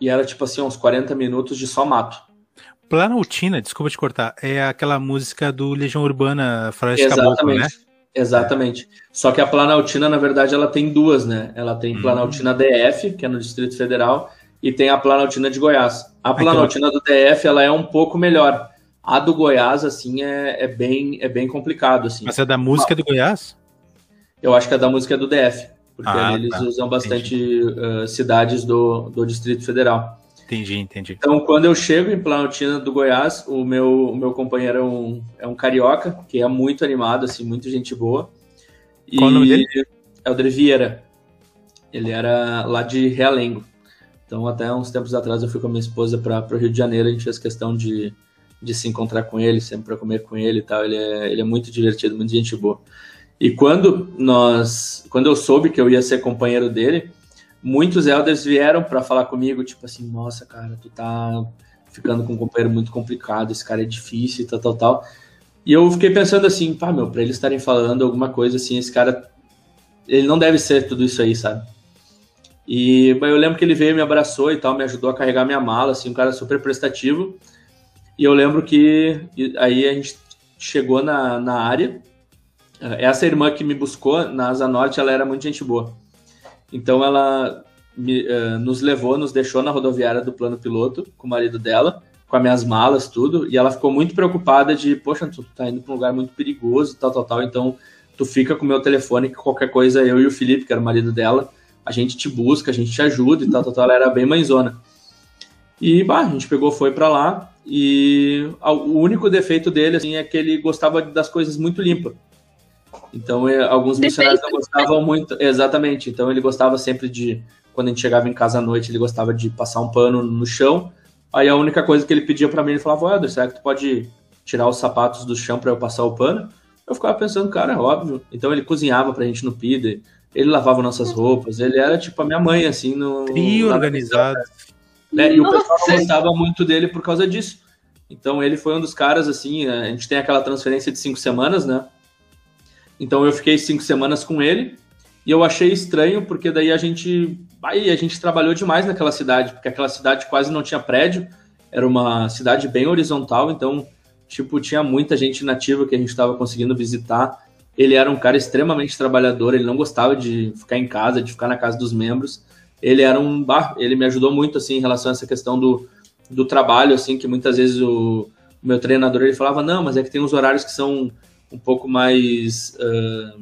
e era tipo assim, uns 40 minutos de só mato. Planaltina, desculpa te cortar, é aquela música do Legião Urbana Floresta Caboclo, né? Exatamente. Só que a Planaltina, na verdade, ela tem duas, né? Ela tem hum. Planaltina DF, que é no Distrito Federal, e tem a Planaltina de Goiás. A Planaltina do DF ela é um pouco melhor. A do Goiás, assim, é, é bem, é bem complicado. Assim. Mas é da música do Goiás? Eu acho que é da música do DF, porque ah, eles tá. usam bastante uh, cidades do, do Distrito Federal. Entendi, entendi. Então, quando eu chego em Planaltina do Goiás, o meu, o meu companheiro é um, é um carioca, que é muito animado, assim, muito gente boa. Qual e o nome dele? É o Vieira. Ele era lá de Realengo. Então, até uns tempos atrás, eu fui com a minha esposa para o Rio de Janeiro, a gente fez questão de, de se encontrar com ele, sempre para comer com ele e tal. Ele é, ele é muito divertido, muito gente boa. E quando nós, quando eu soube que eu ia ser companheiro dele, muitos elders vieram para falar comigo, tipo assim, nossa, cara, tu tá ficando com um companheiro muito complicado, esse cara é difícil, tal, tal, tal. E eu fiquei pensando assim, pá, meu, para eles estarem falando alguma coisa assim, esse cara, ele não deve ser tudo isso aí, sabe? E eu lembro que ele veio, me abraçou e tal, me ajudou a carregar minha mala, assim, um cara super prestativo. E eu lembro que aí a gente chegou na, na área. Essa irmã que me buscou na Asa Norte, ela era muito gente boa. Então ela me, uh, nos levou, nos deixou na rodoviária do plano piloto com o marido dela, com as minhas malas, tudo. E ela ficou muito preocupada de, poxa, tu tá indo para um lugar muito perigoso, tal, tal, tal. Então tu fica com o meu telefone, que qualquer coisa eu e o Felipe, que era o marido dela, a gente te busca, a gente te ajuda e tal, tal, tal. Ela era bem mãezona. E, bah, a gente pegou, foi para lá e o único defeito dele, assim, é que ele gostava das coisas muito limpas. Então, é, alguns missionários não gostavam muito, exatamente. Então, ele gostava sempre de, quando a gente chegava em casa à noite, ele gostava de passar um pano no chão. Aí a única coisa que ele pedia para mim, ele falava, Eder, será que tu pode tirar os sapatos do chão para eu passar o pano? Eu ficava pensando, cara, é óbvio. Então ele cozinhava pra gente no PIDE, ele lavava nossas roupas, ele era tipo a minha mãe, assim, no. Trio organizado. Né? E o pessoal não gostava muito dele por causa disso. Então ele foi um dos caras, assim, a gente tem aquela transferência de cinco semanas, né? Então eu fiquei cinco semanas com ele, E eu achei estranho, porque daí a gente. Aí a gente trabalhou demais naquela cidade, porque aquela cidade quase não tinha prédio, era uma cidade bem horizontal, então, tipo, tinha muita gente nativa que a gente estava conseguindo visitar. Ele era um cara extremamente trabalhador, ele não gostava de ficar em casa, de ficar na casa dos membros. Ele era um. Ele me ajudou muito, assim, em relação a essa questão do, do trabalho, assim, que muitas vezes o, o meu treinador ele falava: não, mas é que tem uns horários que são um pouco mais. Uh,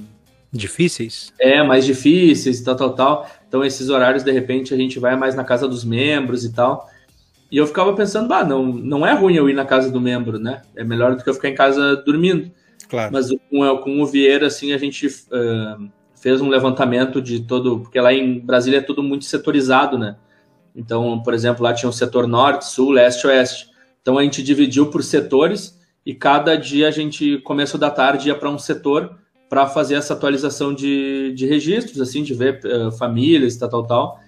Difíceis? É, mais difíceis e tal, tal, tal. Então, esses horários, de repente, a gente vai mais na casa dos membros e tal. E eu ficava pensando, bah, não, não é ruim eu ir na casa do membro, né? É melhor do que eu ficar em casa dormindo. Claro. Mas com, com o Vieira, assim, a gente uh, fez um levantamento de todo. Porque lá em Brasília é tudo muito setorizado, né? Então, por exemplo, lá tinha o setor norte, sul, leste, oeste. Então a gente dividiu por setores e cada dia a gente, começo da tarde, ia para um setor para fazer essa atualização de, de registros, assim, de ver uh, famílias, tal, tal, tal.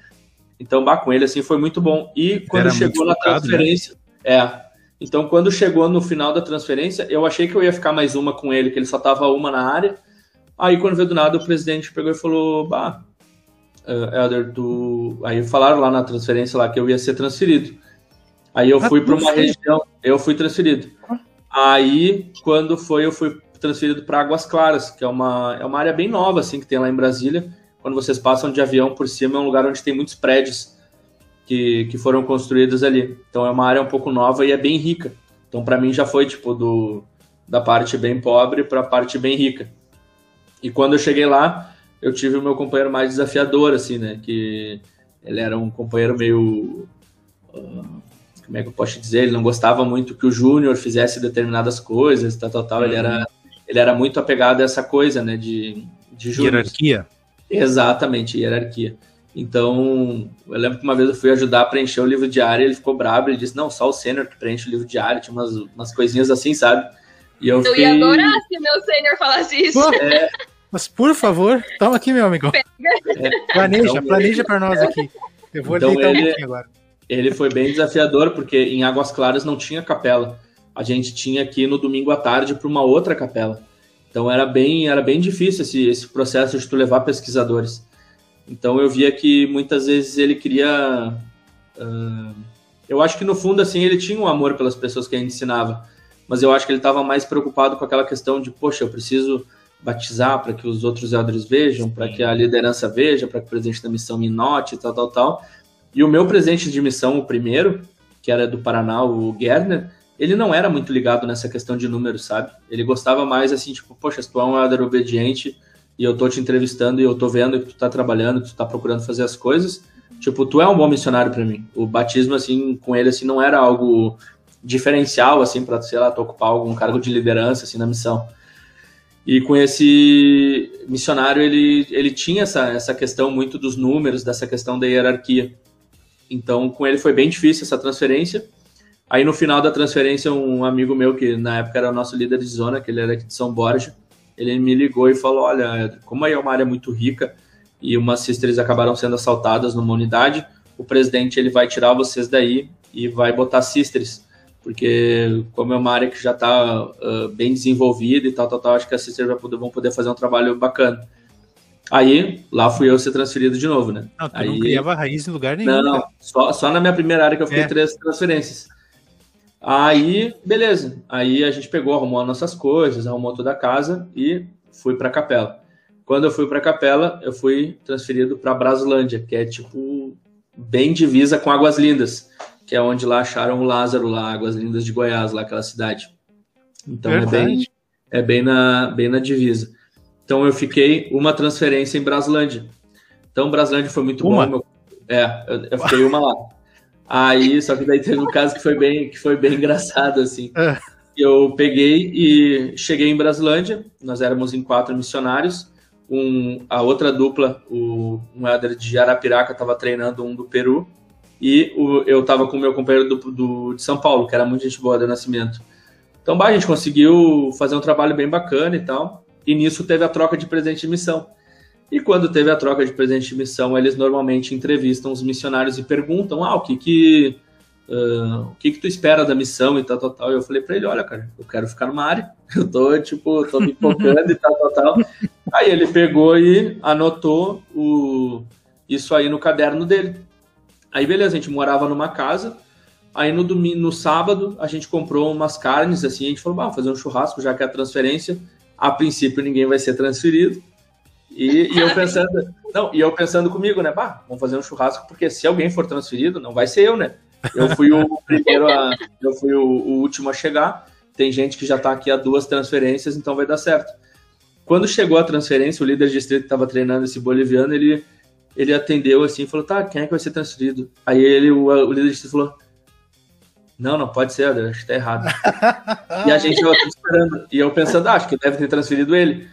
Então, bah, com ele, assim, foi muito bom. E quando Era chegou na né? transferência... Né? É. Então, quando chegou no final da transferência, eu achei que eu ia ficar mais uma com ele, que ele só tava uma na área. Aí, quando veio do nada, o presidente pegou e falou, bah, uh, Helder, tu... Aí falaram lá na transferência lá que eu ia ser transferido. Aí eu ah, fui para uma região, eu fui transferido. Aí, quando foi, eu fui transferido para Águas Claras, que é uma, é uma área bem nova, assim, que tem lá em Brasília. Quando vocês passam de avião por cima, é um lugar onde tem muitos prédios que, que foram construídos ali. Então é uma área um pouco nova e é bem rica. Então, para mim, já foi, tipo, do, da parte bem pobre para a parte bem rica. E quando eu cheguei lá, eu tive o meu companheiro mais desafiador, assim, né? Que ele era um companheiro meio. Uh, como é que eu posso dizer? Ele não gostava muito que o Júnior fizesse determinadas coisas, tal, tal, tal. Uhum. Ele, era, ele era muito apegado a essa coisa, né? De, de Hierarquia? Exatamente, hierarquia. Então, eu lembro que uma vez eu fui ajudar a preencher o livro diário, ele ficou bravo, ele disse, não, só o sênior que preenche o livro diário, tinha umas, umas coisinhas assim, sabe? E eu, eu fiquei... ia adorar se o meu sênior falasse isso. É... Mas, por favor, toma aqui, meu amigo. É, planeja, então, planeja para nós aqui. Eu vou então, ele... um pouquinho agora ele foi bem desafiador, porque em Águas Claras não tinha capela. A gente tinha aqui no domingo à tarde para uma outra capela. Então era bem, era bem difícil esse, esse processo de tu levar pesquisadores. Então eu via que muitas vezes ele queria. Uh, eu acho que no fundo assim ele tinha um amor pelas pessoas que a gente ensinava, mas eu acho que ele estava mais preocupado com aquela questão de, poxa, eu preciso batizar para que os outros elders vejam, para que a liderança veja, para que o presidente da missão me note, tal, tal, tal. E o meu presente de missão, o primeiro, que era do Paraná, o Gerner, ele não era muito ligado nessa questão de números, sabe? Ele gostava mais assim, tipo, poxa, tu é um elder obediente e eu tô te entrevistando e eu tô vendo que tu tá trabalhando, que tu tá procurando fazer as coisas, tipo, tu é um bom missionário para mim. O batismo, assim, com ele, assim, não era algo diferencial, assim, para sei lá, tu ocupar algum cargo de liderança, assim, na missão. E com esse missionário, ele, ele tinha essa, essa questão muito dos números, dessa questão da hierarquia. Então, com ele foi bem difícil essa transferência. Aí, no final da transferência, um amigo meu, que na época era o nosso líder de zona, que ele era aqui de São Borja, ele me ligou e falou: Olha, como aí é uma área muito rica e umas sisters acabaram sendo assaltadas numa unidade, o presidente ele vai tirar vocês daí e vai botar sisters. Porque, como é uma área que já está uh, bem desenvolvida e tal, tal, tal, acho que as sisters vão poder fazer um trabalho bacana. Aí, lá fui eu ser transferido de novo, né? Não, tu aí, não criava raiz em lugar nenhum. Não, não. Só, só na minha primeira área que eu fiquei é. três transferências. Aí, beleza. Aí a gente pegou, arrumou as nossas coisas, arrumou toda a casa e fui para a capela. Quando eu fui para a capela, eu fui transferido para Braslândia, que é tipo bem divisa com Águas Lindas, que é onde lá acharam o Lázaro lá, Águas Lindas de Goiás, lá aquela cidade. Então é bem é bem na bem na divisa. Então eu fiquei uma transferência em Braslândia. Então Braslândia foi muito uma? bom. Meu... É, eu, eu, fiquei uma lá. Aí, só que daí teve um caso que foi bem, que foi bem engraçado, assim. É. Eu peguei e cheguei em Braslândia, nós éramos em quatro missionários, um, a outra dupla, o, um Éder de Arapiraca estava treinando um do Peru, e o, eu estava com o meu companheiro do, do, de São Paulo, que era muito gente boa de nascimento. Então, bah, a gente conseguiu fazer um trabalho bem bacana e tal. E nisso teve a troca de presente de missão. E quando teve a troca de presente de missão, eles normalmente entrevistam os missionários e perguntam: ah, o que que, uh, o que, que tu espera da missão e tal, tal, tal. E eu falei para ele: olha, cara, eu quero ficar numa área, eu tô, tipo, tô me focando e tal, tal, tal. Aí ele pegou e anotou o, isso aí no caderno dele. Aí beleza, a gente morava numa casa. Aí no domingo, no sábado, a gente comprou umas carnes assim, a gente falou, vamos fazer um churrasco, já que é a transferência. A princípio ninguém vai ser transferido. E, e, eu pensando, não, e eu pensando comigo, né? Bah, vamos fazer um churrasco, porque se alguém for transferido, não vai ser eu, né? Eu fui o primeiro a, eu fui o, o último a chegar. Tem gente que já está aqui há duas transferências, então vai dar certo. Quando chegou a transferência, o líder de distrito que estava treinando esse boliviano, ele, ele atendeu assim e falou: tá, quem é que vai ser transferido? Aí ele, o, o líder de distrito falou: não, não pode ser, acho que tá errado. e a gente estava esperando. E eu pensando, ah, acho que deve ter transferido ele.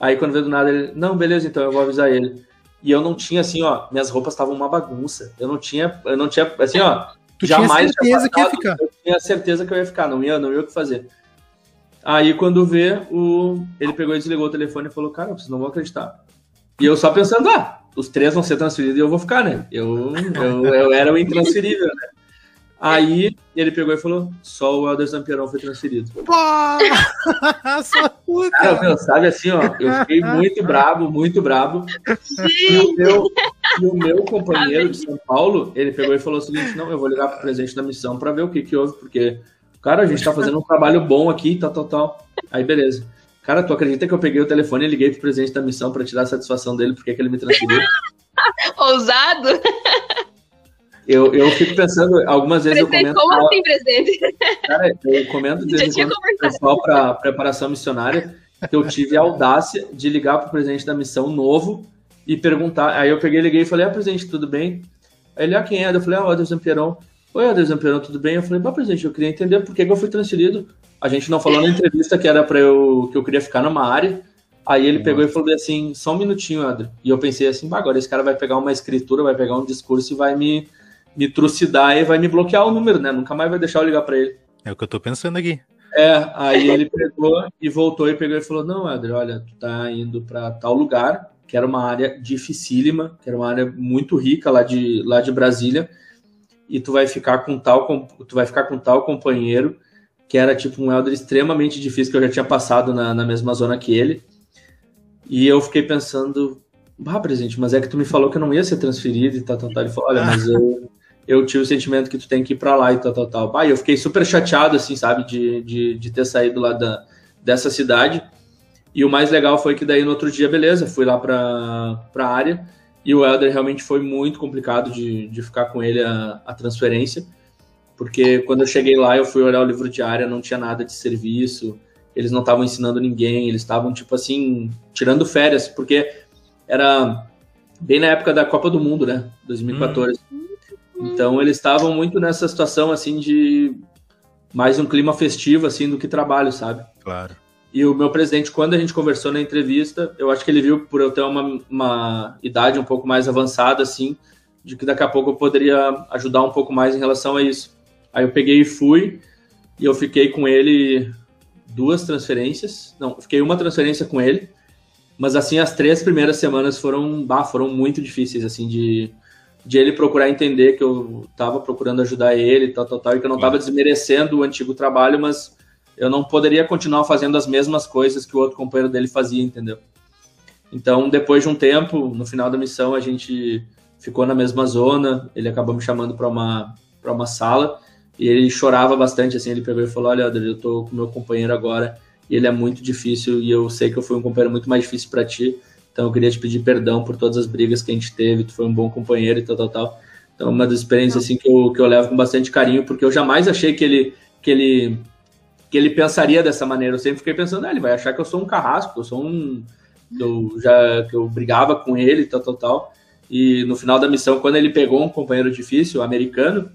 Aí quando veio do nada, ele, não, beleza, então eu vou avisar ele. E eu não tinha assim, ó, minhas roupas estavam uma bagunça. Eu não tinha, eu não tinha, assim, ó, tu jamais tinha certeza que ia ficar. Eu tinha certeza que eu ia ficar, não ia, não ia o que fazer. Aí quando vê, o... ele pegou e desligou o telefone e falou, cara, vocês não vão acreditar. E eu só pensando, ah, os três vão ser transferidos e eu vou ficar, né? Eu, eu, eu era o intransferível, né? Aí ele pegou e falou: só o Helder Zampiarão foi transferido. Pô! Sua puta! Cara, meu, sabe assim, ó, eu fiquei muito brabo, muito brabo. E o, meu, e o meu companheiro de São Paulo, ele pegou e falou o seguinte: não, eu vou ligar pro presidente da missão para ver o que que houve, porque, cara, a gente tá fazendo um trabalho bom aqui, tal, tal, tal. Aí, beleza. Cara, tu acredita que eu peguei o telefone e liguei pro presidente da missão para tirar a satisfação dele porque que ele me transferiu? Ousado! Eu, eu fico pensando, algumas vezes presidente, eu comento. Como assim, presidente? Cara, eu comento desde quando pessoal para preparação missionária que eu tive a audácia de ligar para o presidente da missão novo e perguntar. Aí eu peguei, liguei e falei: Ah, presidente, tudo bem? Aí ele, ah, quem é? Eu falei: Ah, o Adelson Pieron. Oi, Adelson Pieron, tudo bem? Eu falei: Bah, presidente, eu queria entender por que, que eu fui transferido. A gente não falou na entrevista que era para eu que eu queria ficar numa área. Aí ele pegou e falou assim: só um minutinho, André. E eu pensei assim: bah, agora esse cara vai pegar uma escritura, vai pegar um discurso e vai me me trucidar e vai me bloquear o número, né? Nunca mais vai deixar eu ligar para ele. É o que eu tô pensando aqui. É, aí ele pegou e voltou e pegou e falou: Não, André, olha, tu tá indo para tal lugar, que era uma área dificílima, que era uma área muito rica lá de, lá de Brasília, e tu vai ficar com tal tu vai ficar com tal companheiro, que era tipo um elder extremamente difícil, que eu já tinha passado na, na mesma zona que ele. E eu fiquei pensando, bah, presidente, mas é que tu me falou que eu não ia ser transferido e tal, tal, tal. Ele falou, olha, mas eu, eu tive o sentimento que tu tem que ir para lá e tal, tal, tal. Bah, eu fiquei super chateado, assim, sabe, de, de, de ter saído lá da, dessa cidade. E o mais legal foi que daí no outro dia, beleza, fui lá para a área e o Helder realmente foi muito complicado de, de ficar com ele a, a transferência, porque quando eu cheguei lá, eu fui olhar o livro de área, não tinha nada de serviço, eles não estavam ensinando ninguém, eles estavam, tipo assim, tirando férias, porque era bem na época da Copa do Mundo, né, 2014. Hum. Então eles estavam muito nessa situação assim de mais um clima festivo assim do que trabalho, sabe? Claro. E o meu presidente, quando a gente conversou na entrevista, eu acho que ele viu por eu ter uma, uma idade um pouco mais avançada, assim, de que daqui a pouco eu poderia ajudar um pouco mais em relação a isso. Aí eu peguei e fui, e eu fiquei com ele duas transferências. Não, fiquei uma transferência com ele, mas assim, as três primeiras semanas foram, bah, foram muito difíceis, assim, de de ele procurar entender que eu estava procurando ajudar ele, tal, tal, tal, e que eu não estava desmerecendo o antigo trabalho, mas eu não poderia continuar fazendo as mesmas coisas que o outro companheiro dele fazia, entendeu? Então, depois de um tempo, no final da missão, a gente ficou na mesma zona, ele acabou me chamando para uma, uma sala, e ele chorava bastante, assim, ele pegou e falou, olha, eu tô com meu companheiro agora, e ele é muito difícil, e eu sei que eu fui um companheiro muito mais difícil para ti, então eu queria te pedir perdão por todas as brigas que a gente teve, tu foi um bom companheiro e tal, tal, tal. Então uma das experiências assim que eu, que eu levo com bastante carinho, porque eu jamais achei que ele que ele que ele pensaria dessa maneira. Eu sempre fiquei pensando, ah, ele vai achar que eu sou um carrasco, eu sou um que eu já que eu brigava com ele, tal, tal, tal. E no final da missão, quando ele pegou um companheiro difícil, americano,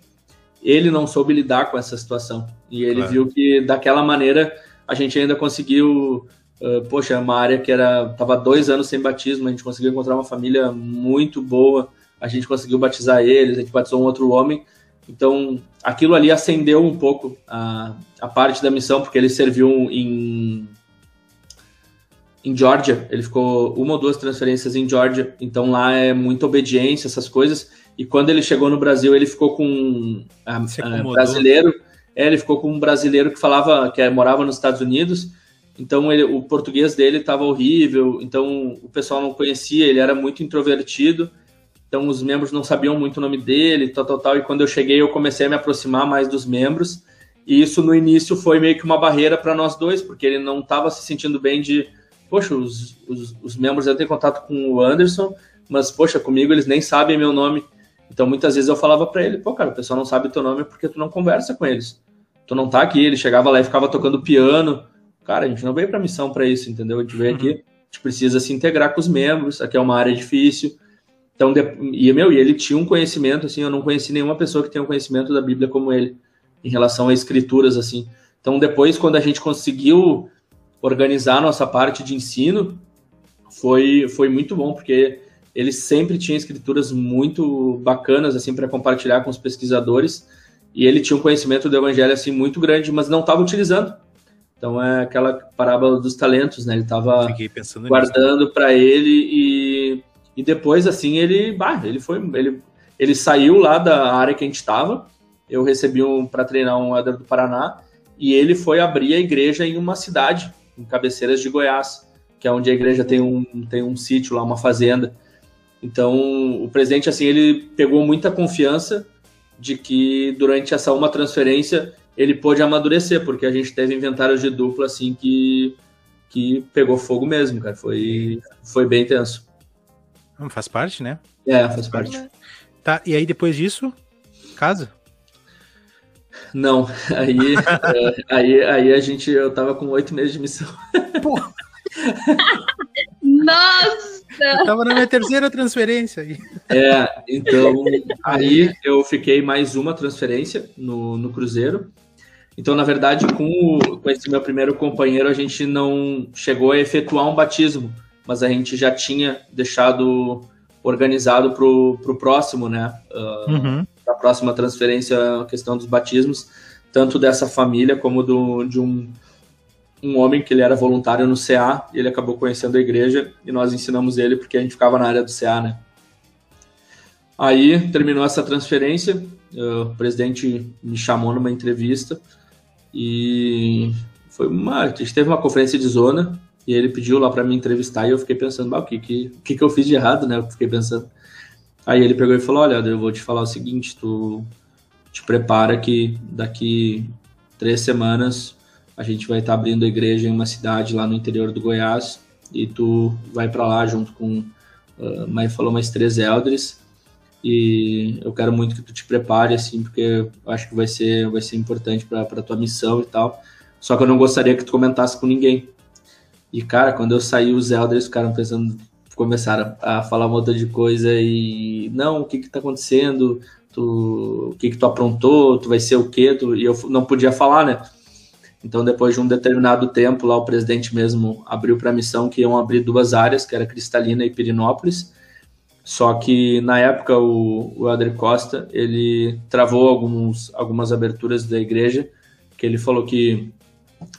ele não soube lidar com essa situação. E ele viu que daquela maneira a gente ainda conseguiu Uh, poxa, é uma área que era tava dois anos sem batismo, a gente conseguiu encontrar uma família muito boa, a gente conseguiu batizar eles, a gente batizou um outro homem. Então, aquilo ali acendeu um pouco a, a parte da missão, porque ele serviu em, em Georgia. Ele ficou uma ou duas transferências em Georgia, então lá é muita obediência, essas coisas. E quando ele chegou no Brasil, ele ficou com um brasileiro. É, ele ficou com um brasileiro que falava, que morava nos Estados Unidos então ele, o português dele estava horrível, então o pessoal não conhecia, ele era muito introvertido, então os membros não sabiam muito o nome dele, tal, tal, tal, e quando eu cheguei eu comecei a me aproximar mais dos membros, e isso no início foi meio que uma barreira para nós dois, porque ele não estava se sentindo bem de, poxa, os, os, os membros eu tenho contato com o Anderson, mas, poxa, comigo eles nem sabem meu nome, então muitas vezes eu falava para ele, pô, cara, o pessoal não sabe teu nome porque tu não conversa com eles, tu não tá aqui, ele chegava lá e ficava tocando piano, Cara, a gente não veio para missão para isso, entendeu? A gente veio aqui, uhum. a gente precisa se integrar com os membros, aqui é uma área difícil. Então, e, meu, e ele tinha um conhecimento, assim, eu não conheci nenhuma pessoa que tenha um conhecimento da Bíblia como ele, em relação a escrituras, assim. Então, depois, quando a gente conseguiu organizar a nossa parte de ensino, foi, foi muito bom, porque ele sempre tinha escrituras muito bacanas, assim, para compartilhar com os pesquisadores, e ele tinha um conhecimento do evangelho, assim, muito grande, mas não estava utilizando. Então é aquela parábola dos talentos, né? Ele estava guardando para ele e, e depois assim ele, bah, ele foi, ele, ele saiu lá da área que a gente estava. Eu recebi um para treinar um Éder do Paraná e ele foi abrir a igreja em uma cidade, em Cabeceiras de Goiás, que é onde a igreja tem um tem um sítio lá, uma fazenda. Então o presidente assim ele pegou muita confiança de que durante essa uma transferência ele pôde amadurecer, porque a gente teve inventários de dupla assim que, que pegou fogo mesmo, cara. Foi, foi bem tenso. Faz parte, né? É, faz parte. Tá, e aí depois disso, casa? Não, aí, é, aí, aí a gente, eu tava com oito meses de missão. Porra. Nossa! Eu tava na minha terceira transferência aí. É, então aí eu fiquei mais uma transferência no, no Cruzeiro. Então, na verdade, com, o, com esse meu primeiro companheiro, a gente não chegou a efetuar um batismo, mas a gente já tinha deixado organizado para o próximo, né? Uh, uhum. A próxima transferência, a questão dos batismos, tanto dessa família como do, de um, um homem que ele era voluntário no CA, e ele acabou conhecendo a igreja e nós ensinamos ele porque a gente ficava na área do CA, né? Aí terminou essa transferência, o presidente me chamou numa entrevista e foi uma. A gente teve uma conferência de zona e ele pediu lá para me entrevistar e eu fiquei pensando, o que, que, que, que eu fiz de errado, né? Eu fiquei pensando. Aí ele pegou e falou: Olha, eu vou te falar o seguinte, tu te prepara que daqui três semanas a gente vai estar tá abrindo a igreja em uma cidade lá no interior do Goiás e tu vai para lá junto com, uh, mas falou mais três elders e eu quero muito que tu te prepare assim porque eu acho que vai ser vai ser importante para para tua missão e tal. Só que eu não gostaria que tu comentasse com ninguém. E cara quando eu saí os elders ficaram pensando começaram a falar um monte de coisa e não o que que tá acontecendo? Tu o que que tu aprontou? Tu vai ser o quê? Tu, e eu não podia falar né? Então depois de um determinado tempo lá o presidente mesmo abriu para a missão que iam abrir duas áreas que era Cristalina e Pirinópolis só que na época o, o Adri Costa ele travou alguns, algumas aberturas da igreja, que ele falou que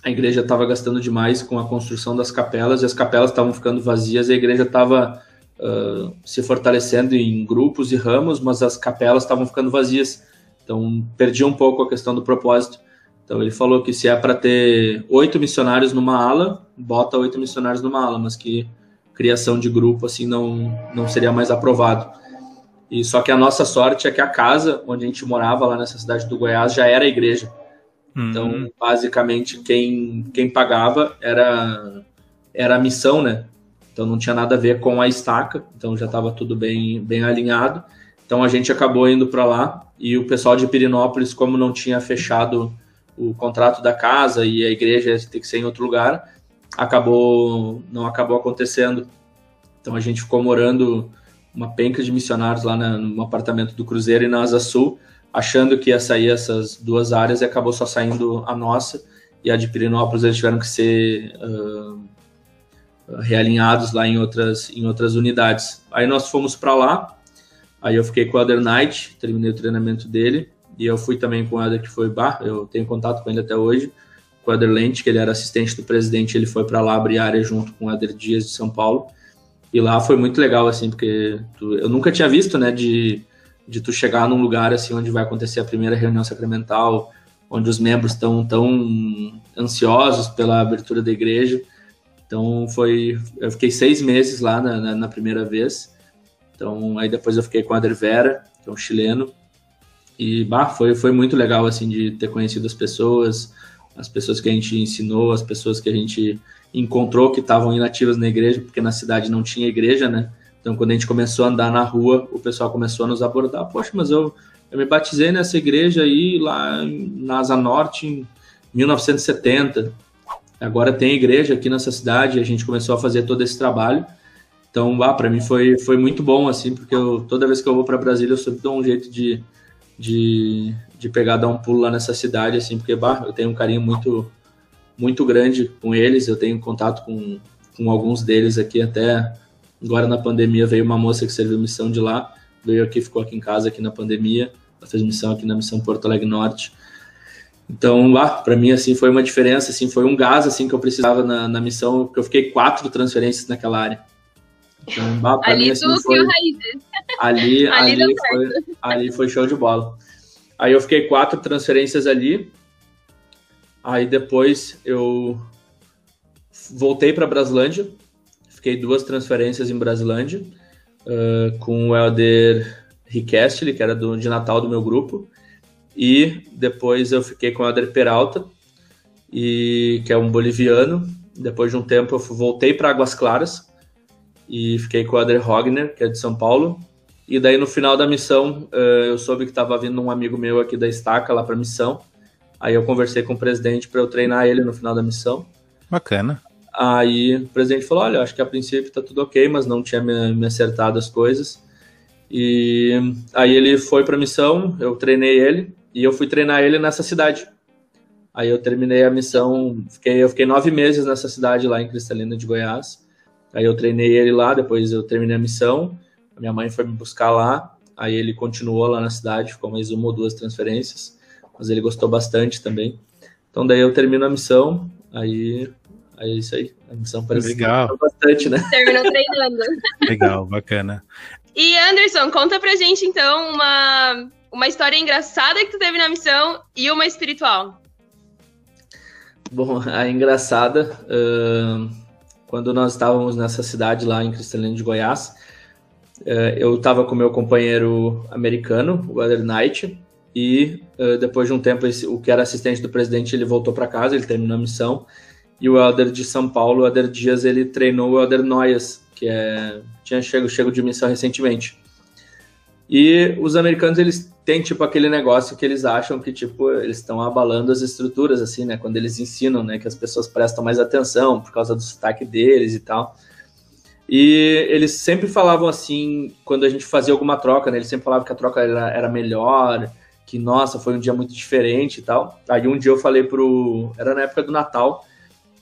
a igreja estava gastando demais com a construção das capelas e as capelas estavam ficando vazias e a igreja estava uh, se fortalecendo em grupos e ramos, mas as capelas estavam ficando vazias. Então perdia um pouco a questão do propósito. Então ele falou que se é para ter oito missionários numa ala, bota oito missionários numa ala, mas que criação de grupo assim não não seria mais aprovado. E só que a nossa sorte é que a casa onde a gente morava lá nessa cidade do Goiás já era a igreja. Uhum. Então, basicamente quem quem pagava era era a missão, né? Então não tinha nada a ver com a estaca, então já estava tudo bem bem alinhado. Então a gente acabou indo para lá e o pessoal de Pirinópolis, como não tinha fechado o contrato da casa e a igreja ia ter que ser em outro lugar, acabou não acabou acontecendo. Então a gente ficou morando uma penca de missionários lá na, no apartamento do Cruzeiro e na Asa Sul, achando que ia sair essas duas áreas e acabou só saindo a nossa e a de Pirinópolis eles tiveram que ser uh, realinhados lá em outras em outras unidades. Aí nós fomos para lá, aí eu fiquei com o Other Knight, terminei o treinamento dele e eu fui também com o Other que foi bar, eu tenho contato com ele até hoje com o Eder Lente, que ele era assistente do presidente, ele foi para lá abrir área junto com o Eder Dias de São Paulo. E lá foi muito legal, assim, porque tu, eu nunca tinha visto, né, de, de tu chegar num lugar, assim, onde vai acontecer a primeira reunião sacramental, onde os membros estão tão ansiosos pela abertura da igreja. Então foi, eu fiquei seis meses lá na, na, na primeira vez. Então aí depois eu fiquei com o Ader Vera, que é um chileno, e bah, foi, foi muito legal assim de ter conhecido as pessoas, as pessoas que a gente ensinou, as pessoas que a gente encontrou que estavam inativas na igreja, porque na cidade não tinha igreja, né? Então, quando a gente começou a andar na rua, o pessoal começou a nos abordar. Poxa, mas eu, eu me batizei nessa igreja aí, lá na Asa Norte, em 1970. Agora tem igreja aqui nessa cidade, a gente começou a fazer todo esse trabalho. Então, ah, para mim foi, foi muito bom, assim, porque eu, toda vez que eu vou para Brasília, eu sempre dou um jeito de, de, de pegar, dar um pulo lá nessa cidade, assim, porque bah, eu tenho um carinho muito, muito grande com eles, eu tenho contato com, com alguns deles aqui, até agora na pandemia veio uma moça que serviu missão de lá, veio aqui, ficou aqui em casa aqui na pandemia, ela fez missão aqui na missão Porto Alegre Norte. Então, lá, para mim, assim, foi uma diferença, assim, foi um gás, assim, que eu precisava na, na missão, porque eu fiquei quatro transferências naquela área. Então, ali mim, assim, foi. Ali, ali, ali, foi, ali foi show de bola. Aí eu fiquei quatro transferências ali. Aí depois eu voltei para Braslândia. Fiquei duas transferências em Braslândia uh, com o Helder Riquestli, que era do, de Natal do meu grupo. E depois eu fiquei com o Helder Peralta, e, que é um boliviano. Depois de um tempo eu voltei para Águas Claras e fiquei com o Adler Hogner, que é de São Paulo. E daí no final da missão, uh, eu soube que estava vindo um amigo meu aqui da Estaca lá para missão. Aí eu conversei com o presidente para eu treinar ele no final da missão. Bacana. Aí o presidente falou: Olha, acho que a princípio tá tudo ok, mas não tinha me, me acertado as coisas. E aí ele foi para missão, eu treinei ele e eu fui treinar ele nessa cidade. Aí eu terminei a missão, fiquei, eu fiquei nove meses nessa cidade lá em Cristalina de Goiás. Aí eu treinei ele lá, depois eu terminei a missão. Minha mãe foi me buscar lá. Aí ele continuou lá na cidade, ficou mais uma ou duas transferências, mas ele gostou bastante também. Então daí eu termino a missão, aí, aí é isso aí. A missão parece Legal. bastante, né? Terminou treinando. Legal, bacana. E Anderson, conta pra gente então uma, uma história engraçada que tu teve na missão e uma espiritual. Bom, a engraçada. Uh quando nós estávamos nessa cidade lá em Cristalina de Goiás, eu estava com meu companheiro americano, o Elder Knight, e eh, depois de um tempo, o que era assistente do presidente, ele voltou para casa, ele terminou a missão, e o Elder de São Paulo, o Elder Dias, ele treinou o Elder Noyes, que é, tinha chego, chego de missão recentemente. E os americanos, eles têm, tipo, aquele negócio que eles acham que, tipo, eles estão abalando as estruturas, assim, né? Quando eles ensinam, né? Que as pessoas prestam mais atenção por causa do sotaque deles e tal. E eles sempre falavam assim, quando a gente fazia alguma troca, né? Eles sempre falavam que a troca era, era melhor, que, nossa, foi um dia muito diferente e tal. Aí um dia eu falei pro... Era na época do Natal.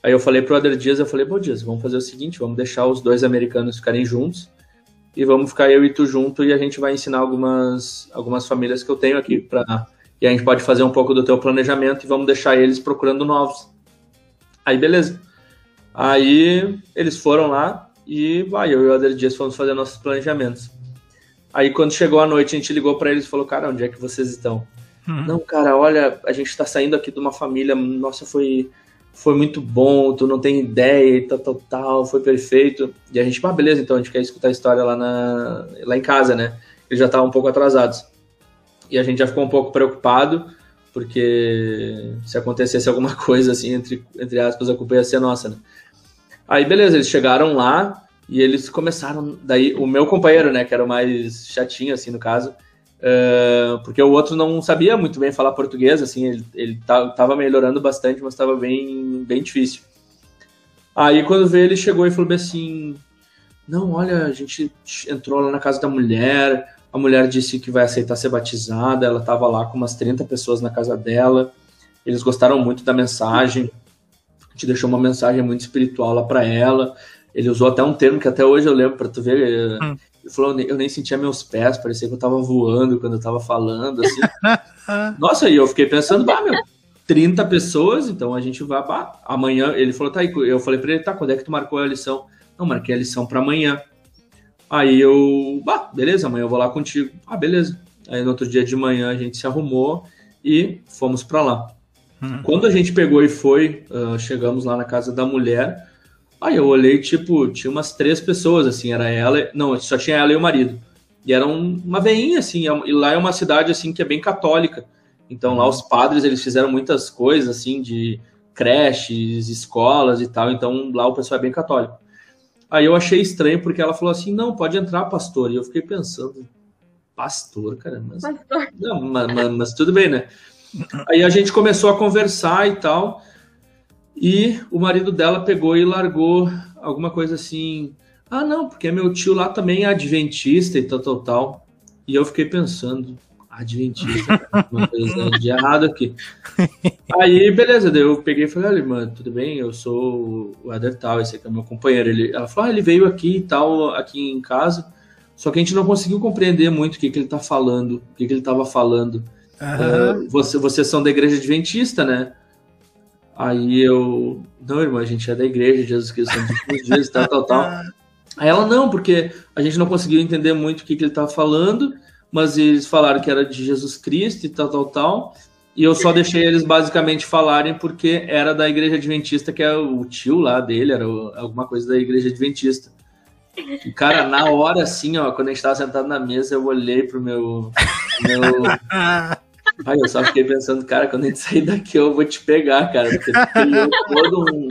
Aí eu falei pro Ader Dias, eu falei, bom Dias, vamos fazer o seguinte, vamos deixar os dois americanos ficarem juntos e vamos ficar eu e tu junto e a gente vai ensinar algumas, algumas famílias que eu tenho aqui para e a gente pode fazer um pouco do teu planejamento e vamos deixar eles procurando novos. Aí beleza. Aí eles foram lá e vai, eu e o Ader Dias fomos fazer nossos planejamentos. Aí quando chegou a noite, a gente ligou para eles e falou: "Cara, onde é que vocês estão?" Uhum. Não, cara, olha, a gente tá saindo aqui de uma família, nossa, foi foi muito bom, tu não tem ideia tal, tal, tal, foi perfeito. E a gente, ah, beleza, então a gente quer escutar a história lá, na, lá em casa, né? Eles já estavam um pouco atrasados. E a gente já ficou um pouco preocupado, porque se acontecesse alguma coisa assim, entre, entre aspas, a culpa ia ser nossa, né? Aí, beleza, eles chegaram lá e eles começaram. Daí, o meu companheiro, né, que era o mais chatinho, assim, no caso, Uh, porque o outro não sabia muito bem falar português, assim, ele, ele tava melhorando bastante, mas estava bem, bem difícil. Aí quando veio, ele chegou e falou assim: Não, olha, a gente entrou lá na casa da mulher, a mulher disse que vai aceitar ser batizada, ela estava lá com umas 30 pessoas na casa dela, eles gostaram muito da mensagem, a gente deixou uma mensagem muito espiritual lá para ela. Ele usou até um termo que até hoje eu lembro, para tu ver. Hum ele falou, eu nem sentia meus pés, parecia que eu tava voando quando eu tava falando, assim. Nossa, e eu fiquei pensando, bah, meu, 30 pessoas, então a gente vai, bah, amanhã, ele falou, tá aí, eu falei pra ele, tá, quando é que tu marcou a lição? Não, marquei a lição pra amanhã. Aí eu, bah, beleza, amanhã eu vou lá contigo. Ah, beleza. Aí no outro dia de manhã a gente se arrumou e fomos para lá. Uhum. Quando a gente pegou e foi, uh, chegamos lá na casa da mulher, aí eu olhei, tipo, tinha umas três pessoas, assim, era ela, não, só tinha ela e o marido. E era um, uma veinha, assim, é e lá é uma cidade, assim, que é bem católica. Então lá os padres, eles fizeram muitas coisas, assim, de creches, escolas e tal, então lá o pessoal é bem católico. Aí eu achei estranho porque ela falou assim: não, pode entrar, pastor. E eu fiquei pensando, pastor, cara, mas, pastor. Não, mas, mas, mas tudo bem, né? Aí a gente começou a conversar e tal, e o marido dela pegou e largou alguma coisa assim. Ah, não, porque meu tio lá também é adventista e tal, tal, tal. E eu fiquei pensando, Adventista, uma coisa de errado aqui. Aí, beleza, daí eu peguei e falei, olha, mano, tudo bem? Eu sou o Eder tal, esse aqui é meu companheiro. Ele, ela falou, ah, ele veio aqui e tal, aqui em casa, só que a gente não conseguiu compreender muito o que, que ele tá falando, o que, que ele tava falando. Uhum. Uh, você, vocês são da igreja adventista, né? Aí eu, não, irmão, a gente é da igreja de Jesus Cristo dos dias, tal, tal, tal. Aí ela, não, porque a gente não conseguiu entender muito o que, que ele tava falando, mas eles falaram que era de Jesus Cristo e tal, tal, tal. E eu só deixei eles basicamente falarem porque era da igreja adventista, que é o tio lá dele, era alguma coisa da igreja adventista. E, cara, na hora, assim, ó, quando a gente tava sentado na mesa, eu olhei pro meu. meu... Aí eu só fiquei pensando, cara, quando a gente sair daqui eu vou te pegar, cara. Porque criou todo um,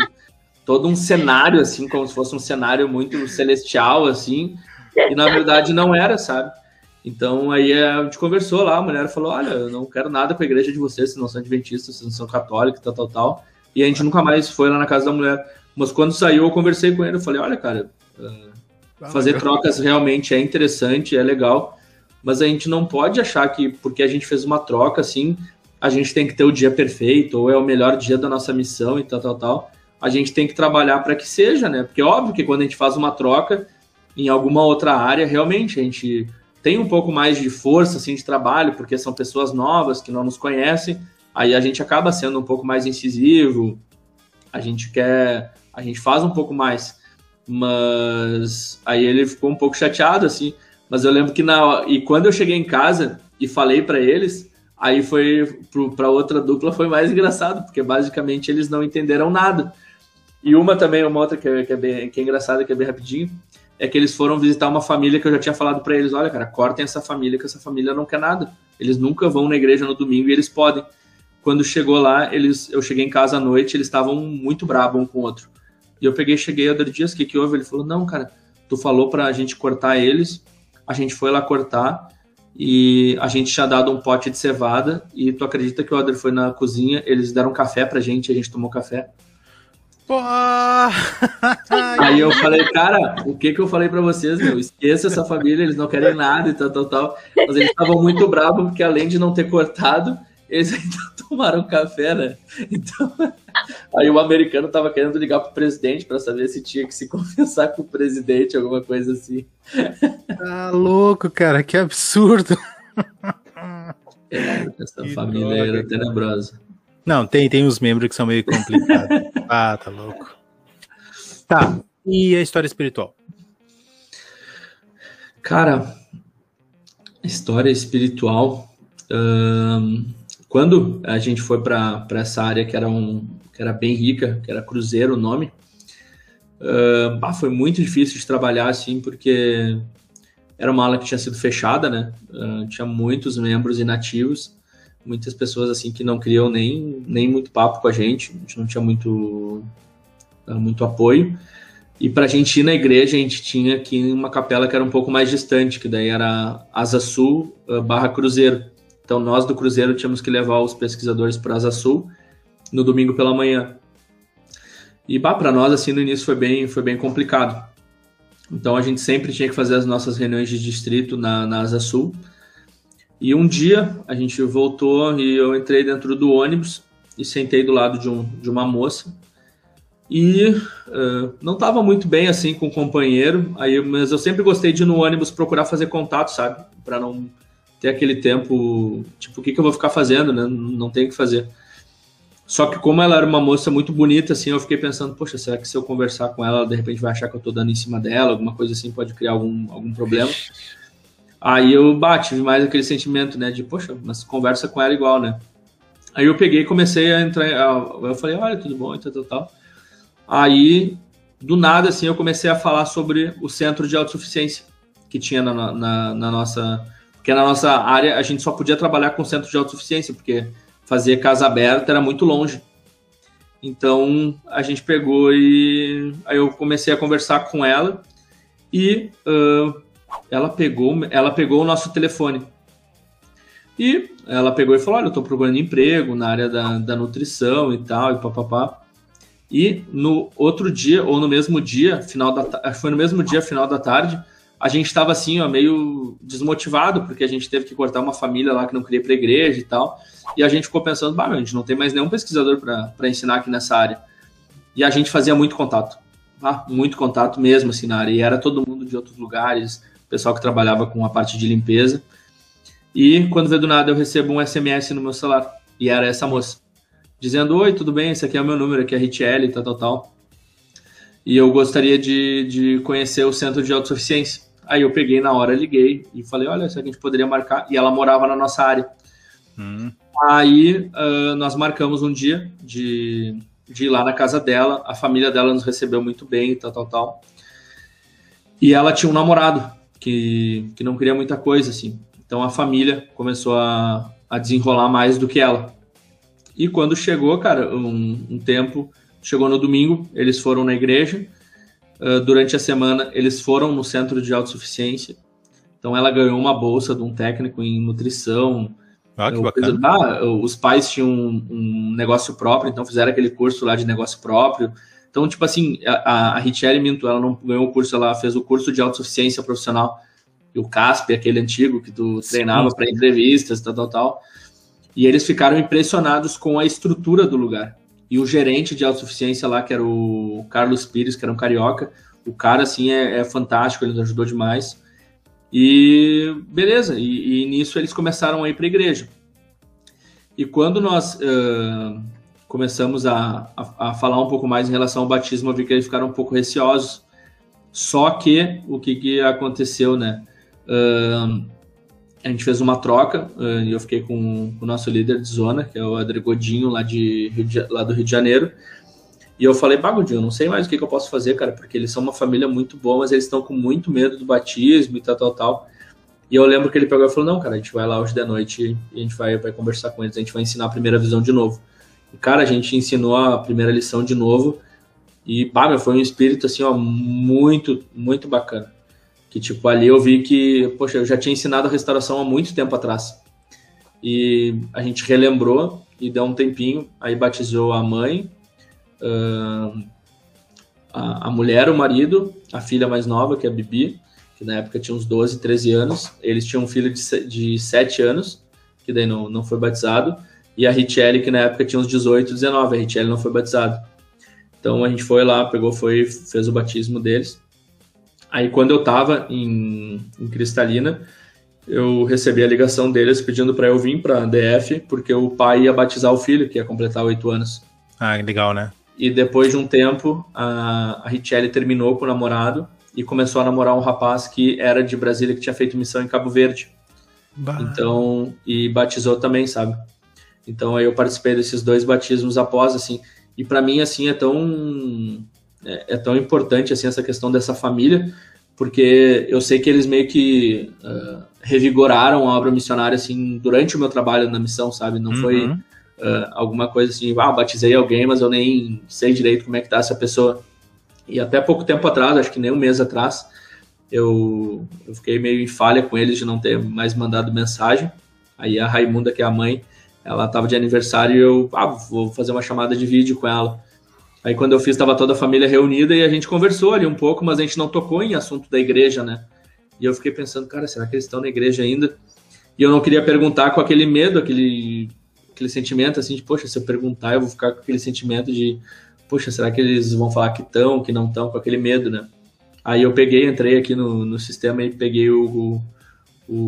todo um cenário, assim, como se fosse um cenário muito celestial, assim. E na verdade não era, sabe? Então aí a gente conversou lá, a mulher falou: Olha, eu não quero nada com a igreja de vocês, vocês não são adventistas, vocês não são católicos, tal, tal, tal. E a gente nunca mais foi lá na casa da mulher. Mas quando saiu, eu conversei com ele, eu falei: Olha, cara, uh, fazer trocas realmente é interessante, é legal, mas a gente não pode achar que porque a gente fez uma troca assim, a gente tem que ter o dia perfeito, ou é o melhor dia da nossa missão e tal, tal, tal. A gente tem que trabalhar para que seja, né? Porque é óbvio que quando a gente faz uma troca em alguma outra área, realmente a gente tem um pouco mais de força assim, de trabalho, porque são pessoas novas que não nos conhecem, aí a gente acaba sendo um pouco mais incisivo, a gente quer, a gente faz um pouco mais, mas aí ele ficou um pouco chateado assim, mas eu lembro que na e quando eu cheguei em casa e falei para eles, aí foi para outra dupla foi mais engraçado, porque basicamente eles não entenderam nada. E uma também, uma outra que é, que é, bem, que é engraçada, que é bem rapidinho, é que eles foram visitar uma família que eu já tinha falado para eles, olha, cara, cortem essa família, que essa família não quer nada. Eles nunca vão na igreja no domingo e eles podem. Quando chegou lá, eles, eu cheguei em casa à noite, eles estavam muito bravos um com o outro. E eu peguei, cheguei a Dias, o que que houve? Ele falou, não, cara, tu falou pra gente cortar eles, a gente foi lá cortar e a gente tinha dado um pote de cevada e tu acredita que o Adler foi na cozinha, eles deram café pra gente, a gente tomou café. Aí eu falei, cara, o que que eu falei para vocês, meu? Esqueça essa família, eles não querem nada e tal, tal, tal. Mas eles estavam muito bravos porque além de não ter cortado, eles ainda tomaram café, né? Então, aí o americano tava querendo ligar pro presidente para saber se tinha que se confessar com o presidente, alguma coisa assim. Tá louco, cara, que absurdo. É, essa que família droga, era tenebrosa. Não, tem, tem uns membros que são meio complicados. ah, tá louco. Tá. E a história espiritual? Cara, história espiritual. Quando a gente foi para essa área que era, um, que era bem rica, que era Cruzeiro o nome, uh, foi muito difícil de trabalhar assim, porque era uma ala que tinha sido fechada, né? Uh, tinha muitos membros inativos muitas pessoas assim que não queriam nem, nem muito papo com a gente, a gente não tinha muito, muito apoio. E para a gente ir na igreja, a gente tinha aqui uma capela que era um pouco mais distante, que daí era Asa Sul uh, barra Cruzeiro. Então nós do Cruzeiro tínhamos que levar os pesquisadores para Asa Sul no domingo pela manhã. E para nós assim no início foi bem foi bem complicado. Então a gente sempre tinha que fazer as nossas reuniões de distrito na, na Asa Sul. E um dia a gente voltou e eu entrei dentro do ônibus e sentei do lado de, um, de uma moça. E uh, não estava muito bem assim com o companheiro, aí, mas eu sempre gostei de ir no ônibus procurar fazer contato, sabe? Para não ter aquele tempo, tipo, o que, que eu vou ficar fazendo, né? Não tem o que fazer. Só que como ela era uma moça muito bonita, assim, eu fiquei pensando, poxa, será que se eu conversar com ela, de repente vai achar que eu tô dando em cima dela, alguma coisa assim, pode criar algum, algum problema. Aí eu bati mais aquele sentimento, né, de, poxa, mas conversa com ela igual, né? Aí eu peguei e comecei a entrar. Eu falei, olha, tudo bom, e tal, tal, tal. Aí, do nada, assim, eu comecei a falar sobre o centro de autossuficiência que tinha na, na, na nossa. Porque na nossa área a gente só podia trabalhar com centro de autossuficiência, porque fazer casa aberta era muito longe. Então a gente pegou e aí eu comecei a conversar com ela e uh, ela pegou ela pegou o nosso telefone e ela pegou e falou olha eu estou procurando emprego na área da, da nutrição e tal e papapá e no outro dia ou no mesmo dia final da foi no mesmo dia final da tarde a gente estava assim ó meio desmotivado porque a gente teve que cortar uma família lá que não queria ir para igreja e tal e a gente ficou pensando, bah, a gente não tem mais nenhum pesquisador para ensinar aqui nessa área. E a gente fazia muito contato, ah, muito contato mesmo assim na área. E era todo mundo de outros lugares, pessoal que trabalhava com a parte de limpeza. E quando veio do nada eu recebo um SMS no meu celular. E era essa moça. Dizendo, oi, tudo bem? Esse aqui é o meu número, aqui é RTL, tal, tal, tal. E eu gostaria de, de conhecer o centro de autossuficiência. Aí eu peguei na hora, liguei e falei, olha, se a gente poderia marcar. E ela morava na nossa área. Hum. Aí uh, nós marcamos um dia de, de ir lá na casa dela. A família dela nos recebeu muito bem, tal, tal, tal. E ela tinha um namorado que, que não queria muita coisa, assim. Então a família começou a, a desenrolar mais do que ela. E quando chegou, cara, um, um tempo, chegou no domingo, eles foram na igreja. Uh, durante a semana, eles foram no centro de autossuficiência. Então ela ganhou uma bolsa de um técnico em nutrição, ah, que bacana. Ah, os pais tinham um, um, negócio próprio, então fizeram aquele curso lá de negócio próprio. Então, tipo assim, a, a Richelle Minto, ela não ganhou o curso, ela fez o curso de autossuficiência profissional. E o CASP, aquele antigo que tu treinava para entrevistas, tal, tal, tal. E eles ficaram impressionados com a estrutura do lugar. E o gerente de autossuficiência lá, que era o Carlos Pires, que era um carioca, o cara, assim, é, é fantástico, ele nos ajudou demais. E beleza, e, e nisso eles começaram a ir para a igreja. E quando nós uh, começamos a, a, a, falar um pouco mais em relação ao batismo, eu vi que eles ficaram um pouco receosos. Só que o que, que aconteceu, né? Uh, a gente fez uma troca uh, e eu fiquei com, o nosso líder de zona, que é o Adri Godinho, lá, de, lá do Rio de Janeiro. E eu falei, Bagudinho, não sei mais o que, que, eu posso fazer, cara, porque eles são uma família muito boa, mas eles estão com muito medo do batismo e tal, tal, tal. E eu lembro que ele pegou e falou, não, cara, a gente vai lá hoje de noite e a gente vai, vai conversar com eles, a gente vai ensinar a primeira visão de novo. E, cara, a gente ensinou a primeira lição de novo e, pá, meu, foi um espírito, assim, ó, muito, muito bacana. Que, tipo, ali eu vi que, poxa, eu já tinha ensinado a restauração há muito tempo atrás. E a gente relembrou e deu um tempinho, aí batizou a mãe, uh, a, a, mulher, o marido, a filha mais nova, que é a Bibi, que na época tinha uns 12, 13 anos. Eles tinham um filho de, de 7 anos, que daí não, não foi batizado. E a Richelle, que na época tinha uns 18, 19. A Richelle não foi batizada. Então a gente foi lá, pegou, foi, fez o batismo deles. Aí quando eu tava em, em Cristalina, eu recebi a ligação deles pedindo para eu vir para DF, porque o pai ia batizar o filho, que ia completar oito anos. Ah, legal, né? E depois de um tempo, a, a Richelle terminou com o namorado e começou a namorar um rapaz que era de Brasília, que tinha feito missão em Cabo Verde. Bah. Então, e batizou também, sabe? Então aí eu participei desses dois batismos após, assim. E para mim, assim, é tão é, é, tão importante assim essa questão dessa família, porque eu sei que eles meio que uh, revigoraram a obra missionária assim durante o meu trabalho na missão, sabe? Não uhum. foi uh, alguma coisa assim, ah, batizei alguém, mas eu nem sei direito como é que tá essa pessoa. E até pouco tempo atrás, acho que nem um mês atrás, eu, eu fiquei meio em falha com eles de não ter mais mandado mensagem. Aí a Raimunda, que é a mãe, ela tava de aniversário e eu, ah, vou fazer uma chamada de vídeo com ela. Aí quando eu fiz, estava toda a família reunida e a gente conversou ali um pouco, mas a gente não tocou em assunto da igreja, né? E eu fiquei pensando, cara, será que eles estão na igreja ainda? E eu não queria perguntar com aquele medo, aquele aquele sentimento assim de, poxa, se eu perguntar, eu vou ficar com aquele sentimento de, poxa, será que eles vão falar que estão, que não estão, com aquele medo, né? Aí eu peguei, entrei aqui no, no sistema e peguei o, o,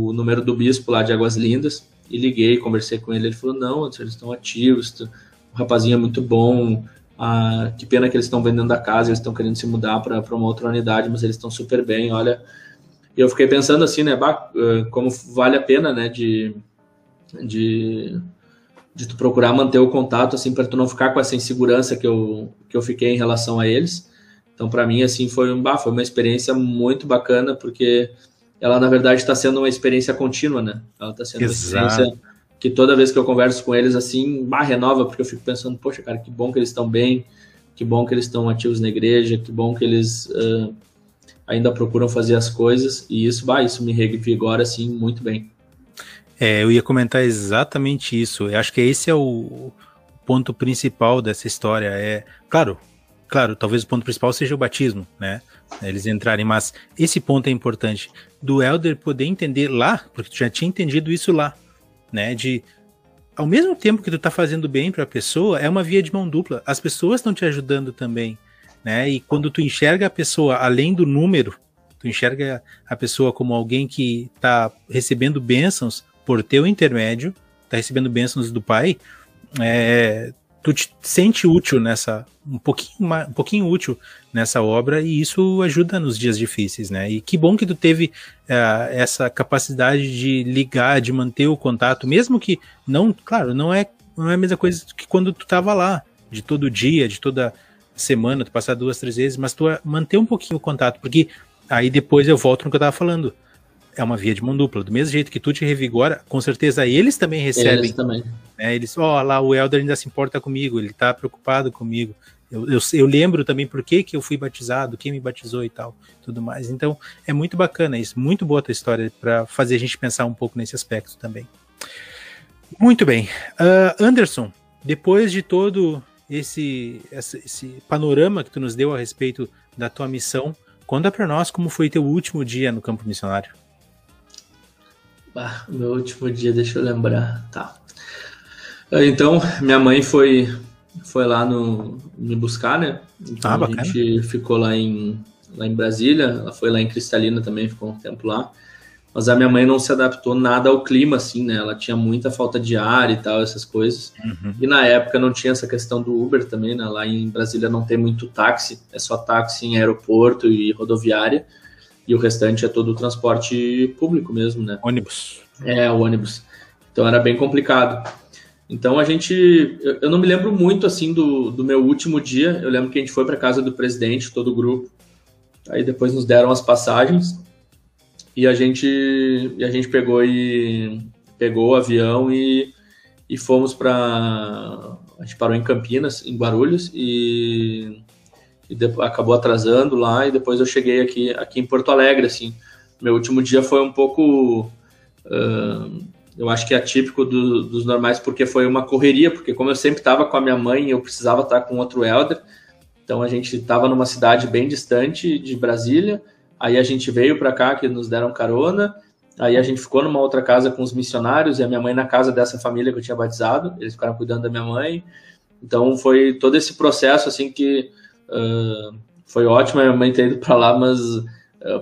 o número do bispo lá de Águas Lindas e liguei, conversei com ele. Ele falou: não, eles estão ativos, o rapazinho é muito bom. Ah, que pena que eles estão vendendo a casa, eles estão querendo se mudar para uma outra unidade, mas eles estão super bem. Olha, e eu fiquei pensando assim, né, bah, como vale a pena, né, de, de de tu procurar manter o contato, assim, para tu não ficar com essa insegurança que eu, que eu fiquei em relação a eles. Então, para mim, assim, foi, um, bah, foi uma experiência muito bacana, porque ela, na verdade, está sendo uma experiência contínua, né? Ela está sendo Exato. uma experiência que toda vez que eu converso com eles, assim, bah, renova, porque eu fico pensando, poxa, cara, que bom que eles estão bem, que bom que eles estão ativos na igreja, que bom que eles uh, ainda procuram fazer as coisas, e isso, bah, isso me revigora, assim, muito bem. É, eu ia comentar exatamente isso. Eu acho que esse é o ponto principal dessa história. É, claro, claro, talvez o ponto principal seja o batismo, né? Eles entrarem, mas esse ponto é importante do elder poder entender lá, porque tu já tinha entendido isso lá, né? De ao mesmo tempo que tu tá fazendo bem para a pessoa, é uma via de mão dupla. As pessoas estão te ajudando também, né? E quando tu enxerga a pessoa além do número, tu enxerga a pessoa como alguém que está recebendo bênçãos, por teu intermédio, tá recebendo bênçãos do Pai, é, tu te sente útil nessa, um pouquinho, um pouquinho útil nessa obra e isso ajuda nos dias difíceis, né? E que bom que tu teve uh, essa capacidade de ligar, de manter o contato, mesmo que não, claro, não é, não é a mesma coisa que quando tu tava lá, de todo dia, de toda semana, tu passar duas, três vezes, mas tu manter um pouquinho o contato, porque aí depois eu volto no que eu tava falando é uma via de mão dupla. Do mesmo jeito que tu te revigora, com certeza eles também recebem. Eles também. Né? Eles, ó, oh, lá o Elder ainda se importa comigo, ele tá preocupado comigo. Eu, eu, eu, lembro também por que, que eu fui batizado, quem me batizou e tal, tudo mais. Então, é muito bacana isso, muito boa a tua história para fazer a gente pensar um pouco nesse aspecto também. Muito bem. Uh, Anderson, depois de todo esse, esse, esse panorama que tu nos deu a respeito da tua missão, conta para nós como foi teu último dia no campo missionário. Ah, meu último dia, deixa eu lembrar. Tá. Então, minha mãe foi, foi lá no, me buscar, né? Então ah, a gente ficou lá em, lá em Brasília, ela foi lá em Cristalina também, ficou um tempo lá. Mas a minha mãe não se adaptou nada ao clima, assim, né? Ela tinha muita falta de ar e tal, essas coisas. Uhum. E na época não tinha essa questão do Uber também, né? Lá em Brasília não tem muito táxi, é só táxi em aeroporto e rodoviária e o restante é todo o transporte público mesmo, né? Ônibus. É, o ônibus. Então era bem complicado. Então a gente, eu, não me lembro muito assim do, do meu último dia. Eu lembro que a gente foi para casa do presidente, todo o grupo. Aí depois nos deram as passagens e a gente, e a gente pegou e pegou o avião e, e fomos para a gente parou em Campinas, em Guarulhos e e acabou atrasando lá e depois eu cheguei aqui, aqui em Porto Alegre, assim. Meu último dia foi um pouco, uh, eu acho que é atípico do, dos normais, porque foi uma correria, porque como eu sempre estava com a minha mãe, eu precisava estar com outro elder, então a gente estava numa cidade bem distante de Brasília, aí a gente veio para cá, que nos deram carona, aí a gente ficou numa outra casa com os missionários, e a minha mãe na casa dessa família que eu tinha batizado, eles ficaram cuidando da minha mãe, então foi todo esse processo, assim, que Uh, foi ótimo a minha mãe ter ido para lá, mas uh,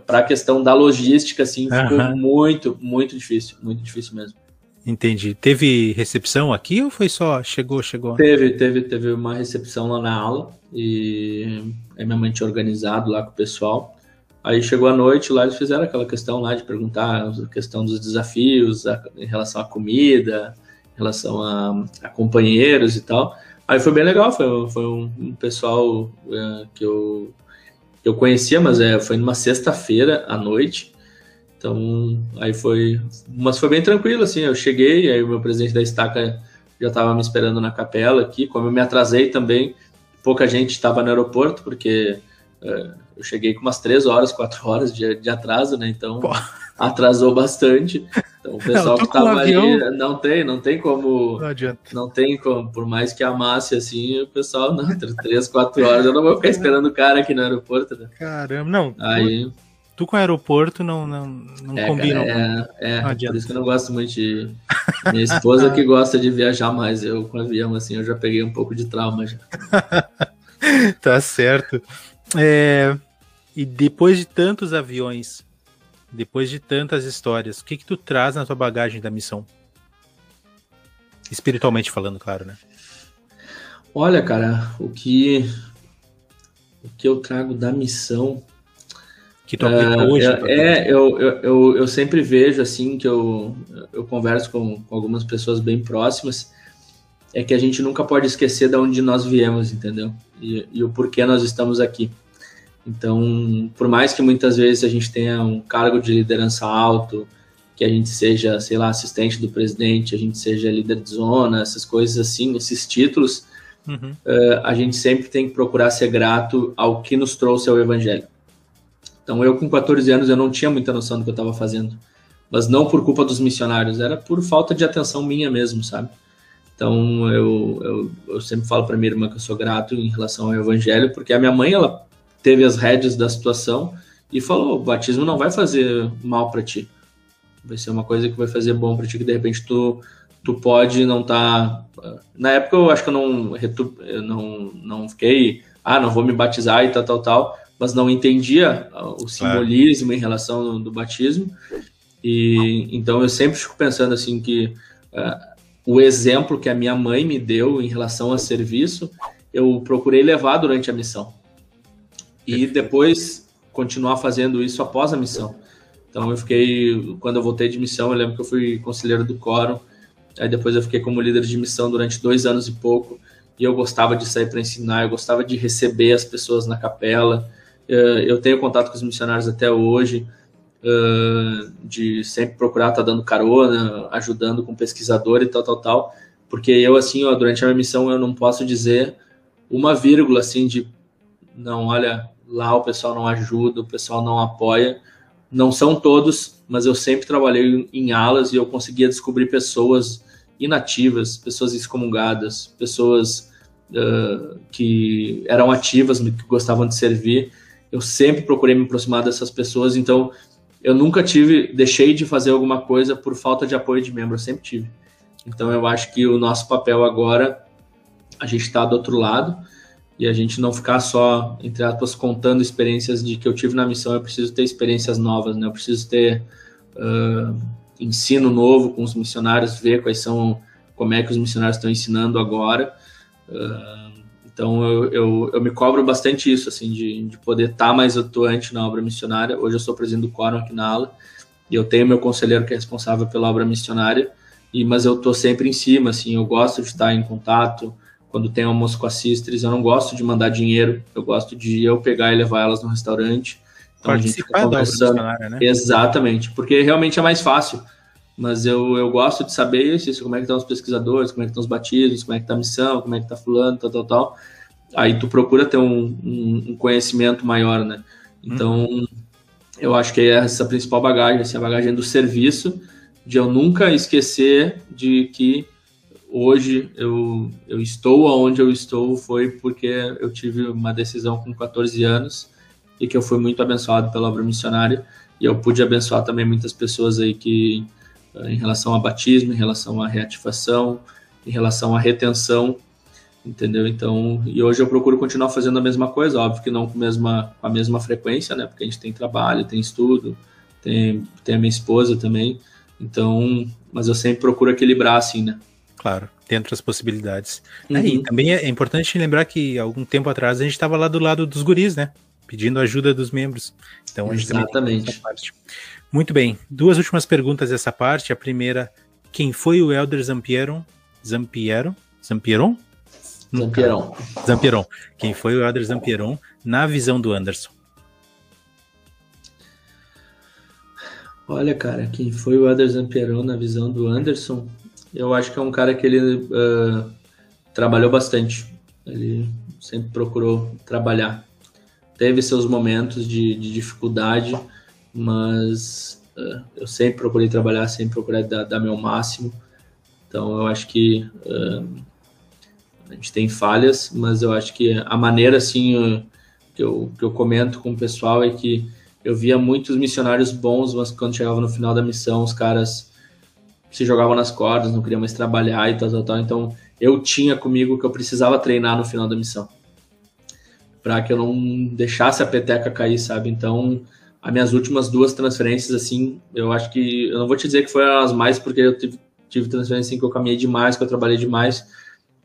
para a questão da logística, assim, ficou uhum. muito, muito difícil, muito difícil mesmo. Entendi. Teve recepção aqui ou foi só chegou, chegou? Teve, teve, teve uma recepção lá na aula e a minha mãe tinha organizado lá com o pessoal. Aí chegou a noite lá, eles fizeram aquela questão lá de perguntar a questão dos desafios a, em relação à comida, em relação a, a companheiros e tal. Aí foi bem legal, foi, foi um, um pessoal é, que eu, eu conhecia, mas é, foi numa sexta-feira à noite. Então, aí foi. Mas foi bem tranquilo, assim. Eu cheguei, aí o meu presidente da estaca já estava me esperando na capela aqui. Como eu me atrasei também, pouca gente estava no aeroporto, porque é, eu cheguei com umas três horas, quatro horas de, de atraso, né? Então, Pô. Atrasou bastante. Então o pessoal que tava ali não tem, não tem como. Não adianta. Não tem como, por mais que amasse assim, o pessoal, não, três, quatro horas, eu não vou ficar esperando o cara aqui no aeroporto, né? Caramba, não. Aí. Tu, com o aeroporto não, não, não é, combina. Cara, é, é por isso que eu não gosto muito de. Minha esposa que gosta de viajar mais, eu com avião, assim, eu já peguei um pouco de trauma já. tá certo. É, e depois de tantos aviões, depois de tantas histórias, o que que tu traz na tua bagagem da missão? Espiritualmente falando, claro, né? Olha, cara, o que o que eu trago da missão que tu aplica uh, hoje? É, eu, eu, eu, eu, sempre vejo assim que eu, eu converso com, com algumas pessoas bem próximas é que a gente nunca pode esquecer de onde nós viemos, entendeu? E, e o porquê nós estamos aqui. Então, por mais que muitas vezes a gente tenha um cargo de liderança alto, que a gente seja, sei lá, assistente do presidente, a gente seja líder de zona, essas coisas assim, esses títulos, uhum. uh, a gente sempre tem que procurar ser grato ao que nos trouxe ao evangelho. Então, eu com 14 anos, eu não tinha muita noção do que eu estava fazendo, mas não por culpa dos missionários, era por falta de atenção minha mesmo, sabe? Então, eu, eu, eu sempre falo para minha irmã que eu sou grato em relação ao evangelho, porque a minha mãe, ela teve as rédeas da situação e falou: o batismo não vai fazer mal para ti. Vai ser uma coisa que vai fazer bom para ti, que de repente tu, tu pode não estar. Tá... Na época eu acho que eu não, eu não, não fiquei, ah, não vou me batizar e tal, tal, tal, mas não entendia o simbolismo em relação do, do, batismo. E então eu sempre fico pensando assim que uh, o exemplo que a minha mãe me deu em relação a serviço, eu procurei levar durante a missão e depois continuar fazendo isso após a missão. Então eu fiquei, quando eu voltei de missão, eu lembro que eu fui conselheiro do quórum, aí depois eu fiquei como líder de missão durante dois anos e pouco, e eu gostava de sair para ensinar, eu gostava de receber as pessoas na capela, eh, eu tenho contato com os missionários até hoje, eh, de sempre procurar estar tá dando carona, ajudando com pesquisador e tal, tal, tal, porque eu, assim, ó, durante a minha missão, eu não posso dizer uma vírgula, assim, de, não, olha, lá o pessoal não ajuda, o pessoal não apoia. Não são todos, mas eu sempre trabalhei em alas e eu conseguia descobrir pessoas inativas, pessoas excomungadas, pessoas uh, que eram ativas, que gostavam de servir. Eu sempre procurei me aproximar dessas pessoas, então eu nunca tive, deixei de fazer alguma coisa por falta de apoio de membro, eu sempre tive. Então eu acho que o nosso papel agora, a gente está do outro lado, e a gente não ficar só, entre aspas, contando experiências de que eu tive na missão, eu preciso ter experiências novas, né? Eu preciso ter uh, ensino novo com os missionários, ver quais são, como é que os missionários estão ensinando agora. Uh, então eu, eu, eu, me cobro bastante isso, assim, de, de poder estar tá mais atuante na obra missionária. Hoje eu sou presidente do quórum aqui na aula e eu tenho meu conselheiro que é responsável pela obra missionária, e mas eu estou sempre em cima, assim, eu gosto de estar em contato, quando tem almoço com as sisters, eu não gosto de mandar dinheiro, eu gosto de eu pegar e levar elas no restaurante. Então Participar a gente da né? Exatamente, porque realmente é mais fácil. Mas eu, eu gosto de saber isso, como é que estão os pesquisadores, como é que estão os batismos, como é que está a missão, como é que está fulano, tal, tal, tal. Aí tu procura ter um, um, um conhecimento maior, né? Então, hum. eu acho que é essa principal bagagem, assim, a bagagem do serviço, de eu nunca esquecer de que hoje eu, eu estou onde eu estou foi porque eu tive uma decisão com 14 anos e que eu fui muito abençoado pela obra missionária e eu pude abençoar também muitas pessoas aí que eh, em relação a batismo, em relação à reativação, em relação à retenção, entendeu? Então, e hoje eu procuro continuar fazendo a mesma coisa, óbvio que não com mesma, com a mesma frequência, né? Porque a gente tem trabalho, tem estudo, tem, tem a minha esposa também, então, mas eu sempre procuro equilibrar assim, né? Claro, dentro das possibilidades. Uhum. Também é importante lembrar que algum tempo atrás a gente estava lá do lado dos guris, né? Pedindo ajuda dos membros. Então a gente Exatamente. Muito bem. Duas últimas perguntas dessa parte. A primeira, quem foi o Elder Zampieron? Zampiero? Zampieron? Zampieron. Zampieron. Quem foi o Elder Zampieron na visão do Anderson? Olha, cara, quem foi o Elder Zampieron na visão do Anderson? Eu acho que é um cara que ele uh, trabalhou bastante. Ele sempre procurou trabalhar. Teve seus momentos de, de dificuldade, mas uh, eu sempre procurei trabalhar, sempre procurei dar, dar, meu máximo. Então eu acho que uh, a gente tem falhas, mas eu acho que a maneira assim que eu, que eu comento com o pessoal é que eu via muitos missionários bons, mas quando chegava no final da missão, os caras se jogavam nas cordas, não queriam mais trabalhar e tal, tal, tal. Então eu tinha comigo que eu precisava treinar no final da missão. para que eu não deixasse a peteca cair, sabe? Então, as minhas últimas duas transferências, assim, eu acho que. Eu não vou te dizer que foram as mais, porque eu tive, tive transferências assim, que eu caminhei demais, que eu trabalhei demais.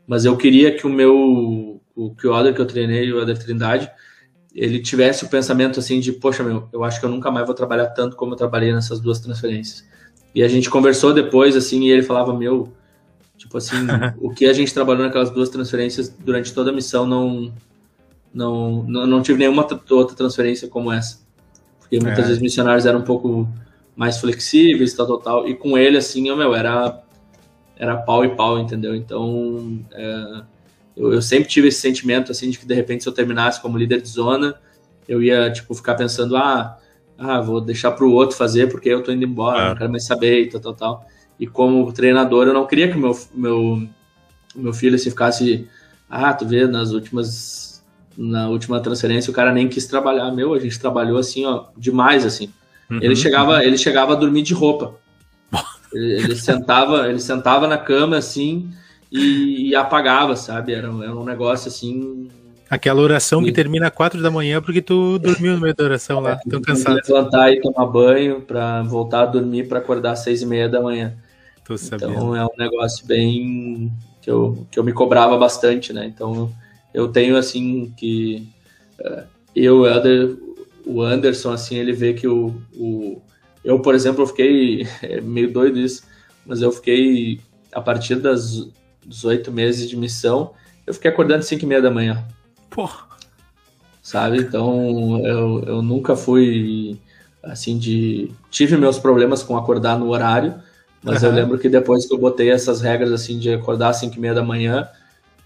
Mas eu queria que o meu. O, que o Other que eu treinei, o Other Trindade, ele tivesse o pensamento assim de, poxa, meu, eu acho que eu nunca mais vou trabalhar tanto como eu trabalhei nessas duas transferências. E a gente conversou depois, assim, e ele falava, meu, Tipo assim, o que a gente trabalhou naquelas duas transferências durante toda a missão não não não, não tive nenhuma outra transferência como essa. Porque muitas é. vezes missionários eram um pouco mais flexíveis, tal, tal, tal. E com ele, assim, eu, meu, era, era pau e pau, entendeu? Então, é, eu, eu, sempre tive esse sentimento, assim, de que de repente se eu terminasse como líder de zona, eu ia, tipo, ficar pensando, ah, ah vou deixar para o outro fazer porque eu tô indo embora, é. não quero mais saber e tal, tal, tal. E como treinador, eu não queria que meu, meu, meu filho assim, ficasse. Ah, tu vê, nas últimas. Na última transferência, o cara nem quis trabalhar. Meu, a gente trabalhou assim, ó, demais, assim. Uhum, ele, chegava, ele chegava a dormir de roupa. ele, ele, sentava, ele sentava na cama assim e, e apagava, sabe? Era, era um negócio assim Aquela oração que termina às quatro da manhã porque tu dormiu no meio da oração lá, tão cansado. Levantar e tomar banho para voltar a dormir para acordar às seis e meia da manhã. Tô sabendo. Então é um negócio bem que eu, que eu me cobrava bastante, né? Então eu tenho assim que uh, eu, o Anderson, assim, ele vê que o, o eu, por exemplo, eu fiquei é meio doido isso, mas eu fiquei a partir das, dos oito meses de missão, eu fiquei acordando às cinco e meia da manhã. Pô. Sabe? Então eu, eu nunca fui assim de tive meus problemas com acordar no horário mas uhum. eu lembro que depois que eu botei essas regras assim de acordar às 5 e meia da manhã,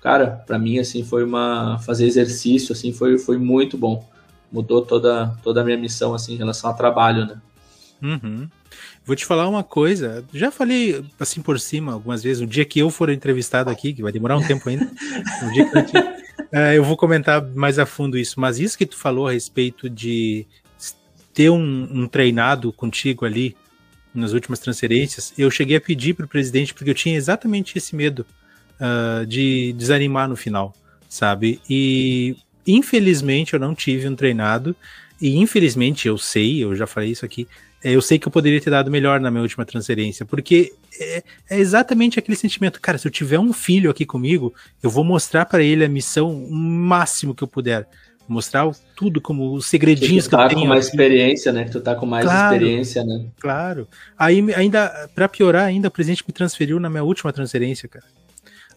cara, para mim assim foi uma fazer exercício assim foi foi muito bom. Mudou toda toda a minha missão assim em relação ao trabalho, né? Uhum. Vou te falar uma coisa, já falei assim por cima algumas vezes, o dia que eu for entrevistado aqui, que vai demorar um tempo ainda, um dia que eu, te, é, eu vou comentar mais a fundo isso, mas isso que tu falou a respeito de ter um, um treinado contigo ali, nas últimas transferências, eu cheguei a pedir para o presidente, porque eu tinha exatamente esse medo uh, de desanimar no final, sabe? E infelizmente eu não tive um treinado, e infelizmente eu sei, eu já falei isso aqui, eu sei que eu poderia ter dado melhor na minha última transferência, porque é, é, exatamente aquele sentimento, cara, se eu tiver um filho aqui comigo, eu vou mostrar para ele a missão o máximo que eu puder mostrar tudo como os segredinhos que, tu tá que eu tenho. com mais aqui. experiência, né? Que tu tá com mais claro, experiência, né? Claro. Aí ainda para piorar ainda o presidente me transferiu na minha última transferência, cara.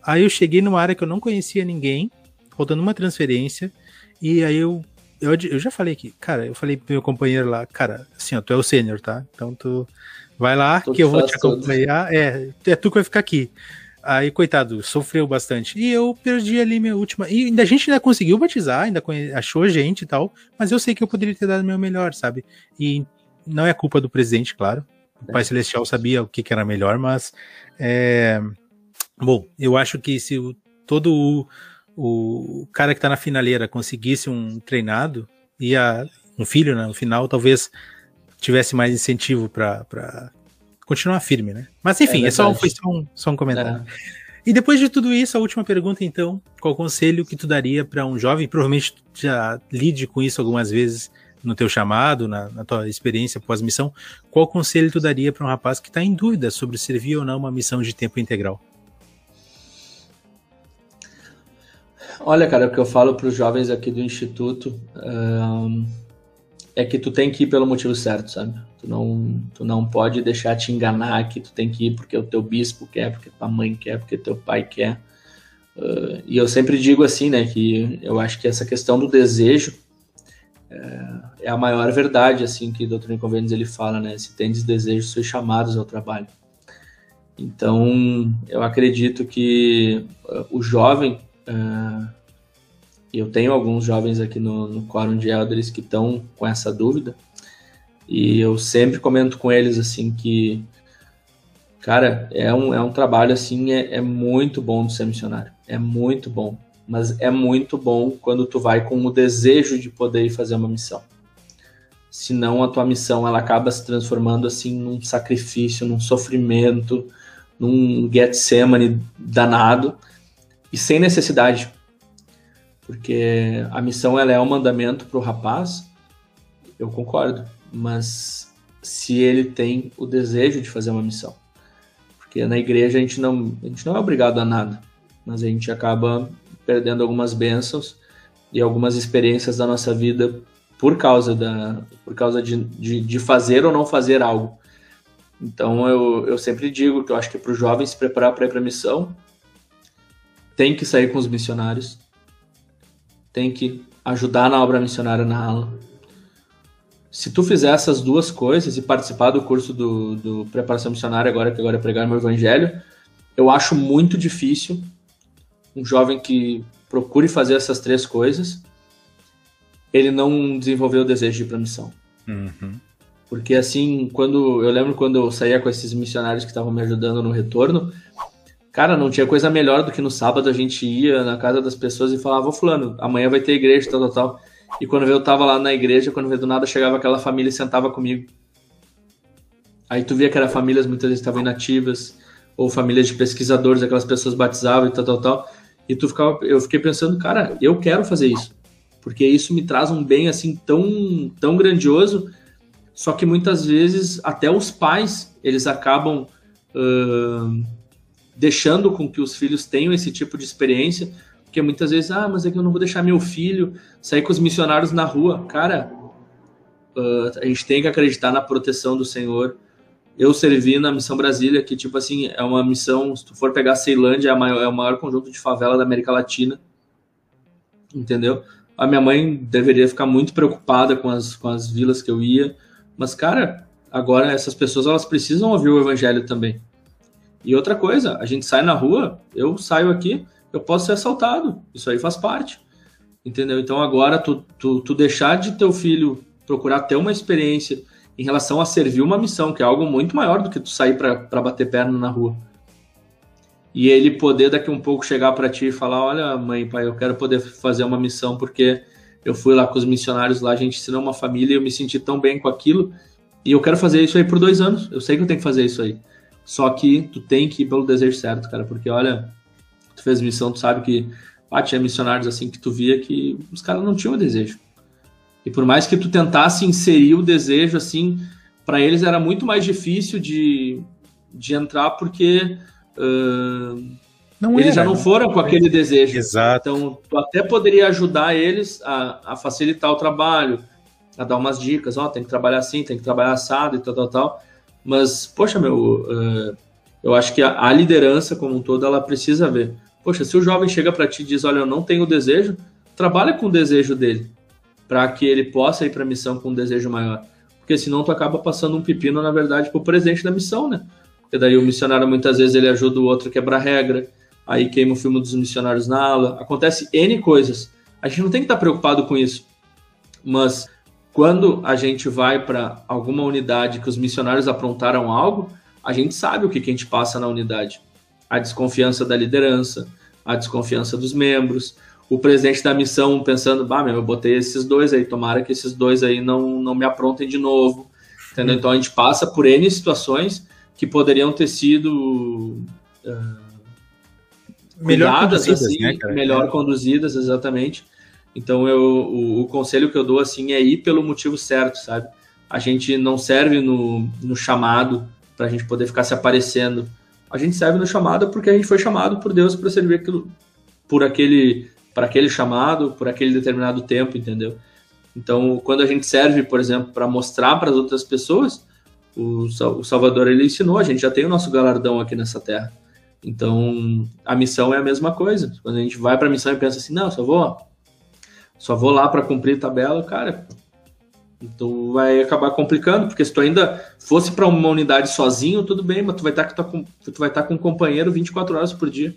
Aí eu cheguei numa área que eu não conhecia ninguém, rodando uma transferência, e aí eu eu, eu já falei aqui, cara, eu falei pro meu companheiro lá, cara, assim, ó, tu é o sênior, tá? Então tu vai lá que eu vou te acompanhar. Tudo. É, é tu que vai ficar aqui. Aí, coitado, sofreu bastante. E eu perdi ali minha última. E ainda, a gente ainda conseguiu batizar, ainda achou gente e tal. Mas eu sei que eu poderia ter dado meu melhor, sabe? E não é culpa do presidente, claro. O Pai Celestial sabia o que, que era melhor, mas. É... Bom, eu acho que se o, todo o, o cara que tá na finaleira conseguisse um treinado, ia um filho, né, no final, talvez tivesse mais incentivo para continuar firme, né? Mas enfim, é, é só, foi só um, só um comentário. É. E depois de tudo isso, a última pergunta, então, qual conselho que tu daria para um jovem, provavelmente já lide com isso algumas vezes no teu chamado, na, na tua experiência pós-missão, qual conselho tu daria para um rapaz que está em dúvida sobre servir ou não uma missão de tempo integral? Olha, cara, o que eu falo para os jovens aqui do Instituto é que tu tem que ir pelo motivo certo, sabe? Tu não, tu não pode deixar te enganar que tu tem que ir porque o teu bispo quer, porque tua mãe quer, porque teu pai quer. Uh, e eu sempre digo assim, né, que eu acho que essa questão do desejo é, é a maior verdade, assim, que o Dr. Inconvenientes ele fala, né? Se tendes desejos, sois chamados ao trabalho. Então, eu acredito que uh, o jovem uh, eu tenho alguns jovens aqui no, no de Elders que estão com essa dúvida. E eu sempre comento com eles assim que, cara, é um, é um trabalho assim, é, é muito bom de ser missionário. É muito bom. Mas é muito bom quando tu vai com o desejo de poder ir fazer uma missão. Senão a tua missão ela acaba se transformando assim num sacrifício, num sofrimento, num Getsemane danado e sem necessidade porque a missão ela é um mandamento para o rapaz, eu concordo, mas se ele tem o desejo de fazer uma missão, porque na igreja a gente não, a gente não é obrigado a nada, mas a gente acaba perdendo algumas bênçãos e algumas experiências da nossa vida por causa da por causa de, de, de fazer ou não fazer algo. Então eu, eu sempre digo que eu acho que para o jovem se preparar para ir para a missão, tem que sair com os missionários, tem que ajudar na obra missionária na ala. Se tu fizer essas duas coisas e participar do curso do, do preparação missionária agora que agora é pregar meu evangelho, eu acho muito difícil um jovem que procure fazer essas três coisas, ele não desenvolver o desejo de ir para missão. Uhum. Porque assim, quando eu lembro quando eu saía com esses missionários que estavam me ajudando no retorno, cara, não tinha coisa melhor do que no sábado a gente ia na casa das pessoas e falava, fulano, amanhã vai ter igreja, tal, tal, tal. E quando eu tava lá na igreja, quando eu do nada chegava aquela família e sentava comigo. Aí tu via que eram famílias muitas vezes estavam inativas, ou famílias de pesquisadores, aquelas pessoas batizavam e tal, tal, tal. E tu ficava, eu fiquei pensando, cara, eu quero fazer isso. Porque isso me traz um bem assim tão, tão grandioso só que muitas vezes até os pais eles acabam uh, deixando com que os filhos tenham esse tipo de experiência, porque muitas vezes, ah, mas é que eu não vou deixar meu filho sair com os missionários na rua. Cara, uh, a gente tem que acreditar na proteção do Senhor. Eu servi na Missão Brasília, que, tipo assim, é uma missão, se tu for pegar Ceilândia, é, maior, é o maior conjunto de favela da América Latina. Entendeu? A minha mãe deveria ficar muito preocupada com as, com as vilas que eu ia mas, cara, agora essas pessoas elas precisam ouvir o evangelho também. E outra coisa, a gente sai na rua, eu saio aqui, eu posso ser assaltado. Isso aí faz parte. Entendeu? Então agora tu, tu, tu deixar de teu filho procurar ter uma experiência em relação a servir uma missão, que é algo muito maior do que tu sair para bater perna na rua. E ele poder daqui um pouco chegar para ti e falar: Olha, mãe, pai, eu quero poder fazer uma missão porque eu fui lá com os missionários lá, a gente ensinou uma família e eu me senti tão bem com aquilo. E eu quero fazer isso aí por dois anos. Eu sei que eu tenho que fazer isso aí. Só que tu tem que ir pelo desejo certo, cara. Porque olha, tu fez missão, tu sabe que ah, tinha missionários assim que tu via que os caras não tinham desejo. E por mais que tu tentasse inserir o desejo assim, para eles era muito mais difícil de, de entrar porque uh, não eles era, já não foram com aquele desejo. Exato. Então, tu até poderia ajudar eles a, a facilitar o trabalho, a dar umas dicas, ó, oh, tem que trabalhar assim, tem que trabalhar assado e tal, tal, tal. Mas, poxa, meu, uh, eu acho que a, a, liderança como um todo, ela precisa ver. Poxa, se o jovem chega para ti e diz, olha, eu não tenho desejo, trabalha com o desejo dele, para que ele possa ir para a missão com um desejo maior. Porque senão tu acaba passando um pepino, na verdade, pro presidente da missão, né? Porque daí o missionário, muitas vezes, ele ajuda o outro a quebrar regra, aí queima o filme dos missionários na ala, acontece N coisas. A gente não tem que estar preocupado com isso. Mas quando a gente vai para alguma unidade que os missionários aprontaram algo, a gente sabe o que, que a gente passa na unidade. A desconfiança da liderança, a desconfiança dos membros, o presidente da missão pensando, bah, meu, eu botei esses dois aí, tomara que esses dois aí não, não me aprontem de novo. Entendeu? Então a gente passa por N situações que poderiam ter sido. Uh, melhor conduzidas, assim, né, melhor é. conduzidas, exatamente. Então eu, o, o, conselho que eu dou assim é ir pelo motivo certo, sabe? A gente não serve no, no chamado para a gente poder ficar se aparecendo. A gente serve no chamado porque a gente foi chamado por Deus para servir aquilo, por aquele, para aquele chamado, por aquele determinado tempo, entendeu? Então, quando a gente serve, por exemplo, para mostrar para as outras pessoas, o, o Salvador ele ensinou, a gente já tem o nosso galardão aqui nessa terra. Então, a missão é a mesma coisa. Quando a gente vai para a missão e pensa assim, não, só vou, só vou lá para cumprir tabela, cara, tu vai acabar complicando, porque se tu ainda fosse para uma unidade sozinho, tudo bem, mas tu vai estar tá com, tu vai estar tá com um companheiro 24 horas por dia.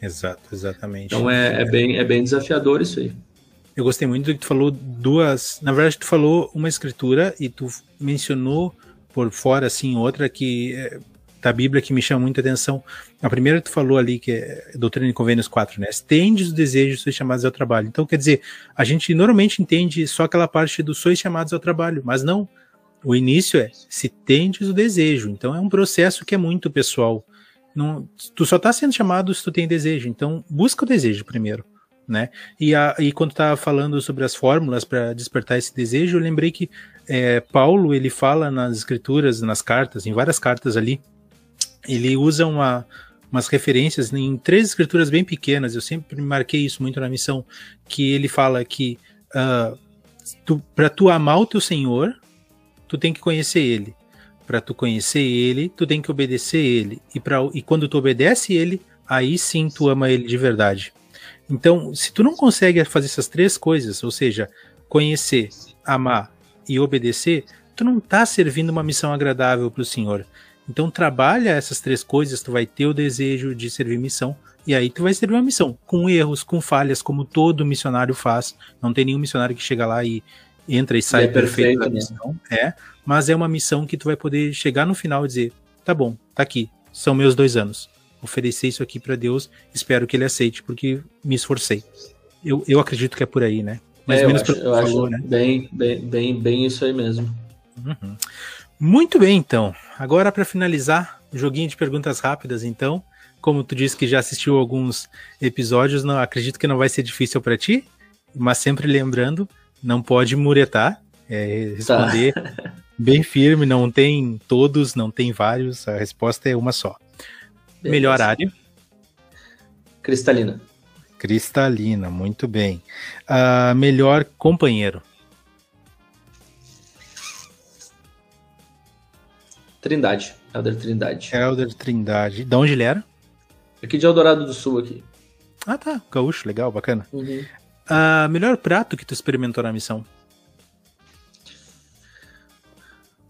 Exato, exatamente. Então é, é, bem, é bem desafiador isso aí. Eu gostei muito do que tu falou duas. Na verdade, tu falou uma escritura e tu mencionou por fora assim outra que é, da Bíblia que me chama muita atenção. A primeira que tu falou ali, que é Doutrina e Convênios 4, né? Estende os desejos, sois chamados ao trabalho. Então, quer dizer, a gente normalmente entende só aquela parte do sois chamados ao trabalho, mas não. O início é se tendes o desejo. Então, é um processo que é muito pessoal. Não, tu só está sendo chamado se tu tem desejo. Então, busca o desejo primeiro. Né? E, a, e quando tá falando sobre as fórmulas para despertar esse desejo, eu lembrei que é, Paulo ele fala nas escrituras, nas cartas, em várias cartas ali, ele usa uma, umas referências em três escrituras bem pequenas, eu sempre marquei isso muito na missão, que ele fala que uh, tu, para tu amar o teu Senhor, tu tem que conhecer Ele. para tu conhecer ele, tu tem que obedecer ele. E, pra, e quando tu obedece ele, aí sim tu ama ele de verdade. Então, se tu não consegue fazer essas três coisas, ou seja, conhecer, amar e obedecer, tu não tá servindo uma missão agradável para o Senhor. Então trabalha essas três coisas, tu vai ter o desejo de servir missão, e aí tu vai servir uma missão, com erros, com falhas, como todo missionário faz. Não tem nenhum missionário que chega lá e entra e sai é perfeito, perfeito da né? missão. É, mas é uma missão que tu vai poder chegar no final e dizer, tá bom, tá aqui, são meus dois anos. Oferecer isso aqui para Deus, espero que ele aceite, porque me esforcei. Eu, eu acredito que é por aí, né? Mais ou é, menos eu acho, eu tu acho falou, né? bem, bem, bem, bem isso aí mesmo. Uhum. Muito bem, então. Agora, para finalizar, joguinho de perguntas rápidas, então. Como tu disse que já assistiu alguns episódios, não acredito que não vai ser difícil para ti, mas sempre lembrando, não pode muretar, é, responder Tá. bem firme, não tem todos, não tem vários, a resposta é uma só. Beleza. Melhor área, Cristalina. cristalina, muito bem. Ah, melhor companheiro, Trindade. Elder Trindade. Elder Trindade. De onde ele era? Aqui de Eldorado do Sul aqui. Ah, tá, gaúcho, legal, bacana. Uhum. Ah, melhor prato que tu experimentou na missão?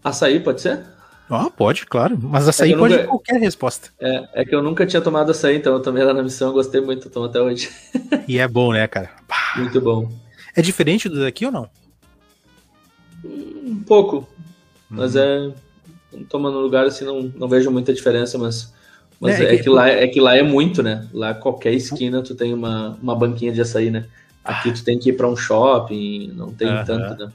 Açaí, pode ser? Ah, pode, claro. Mas açaí É que eu pode nunca- qualquer resposta. É, é que eu nunca tinha tomado açaí, então eu tomei lá na missão, gostei muito, tomo até hoje. E é bom, né, cara? Muito bom. É diferente do daqui ou não? Um pouco, mas Uhum. é. Toma no lugar assim, não, não vejo muita diferença, mas. Mas É, é, que- que lá, é que lá é muito, né? Lá qualquer esquina tu tem uma, uma banquinha de açaí, né? Aqui tu tem que ir pra um shopping, não tem tanto, né?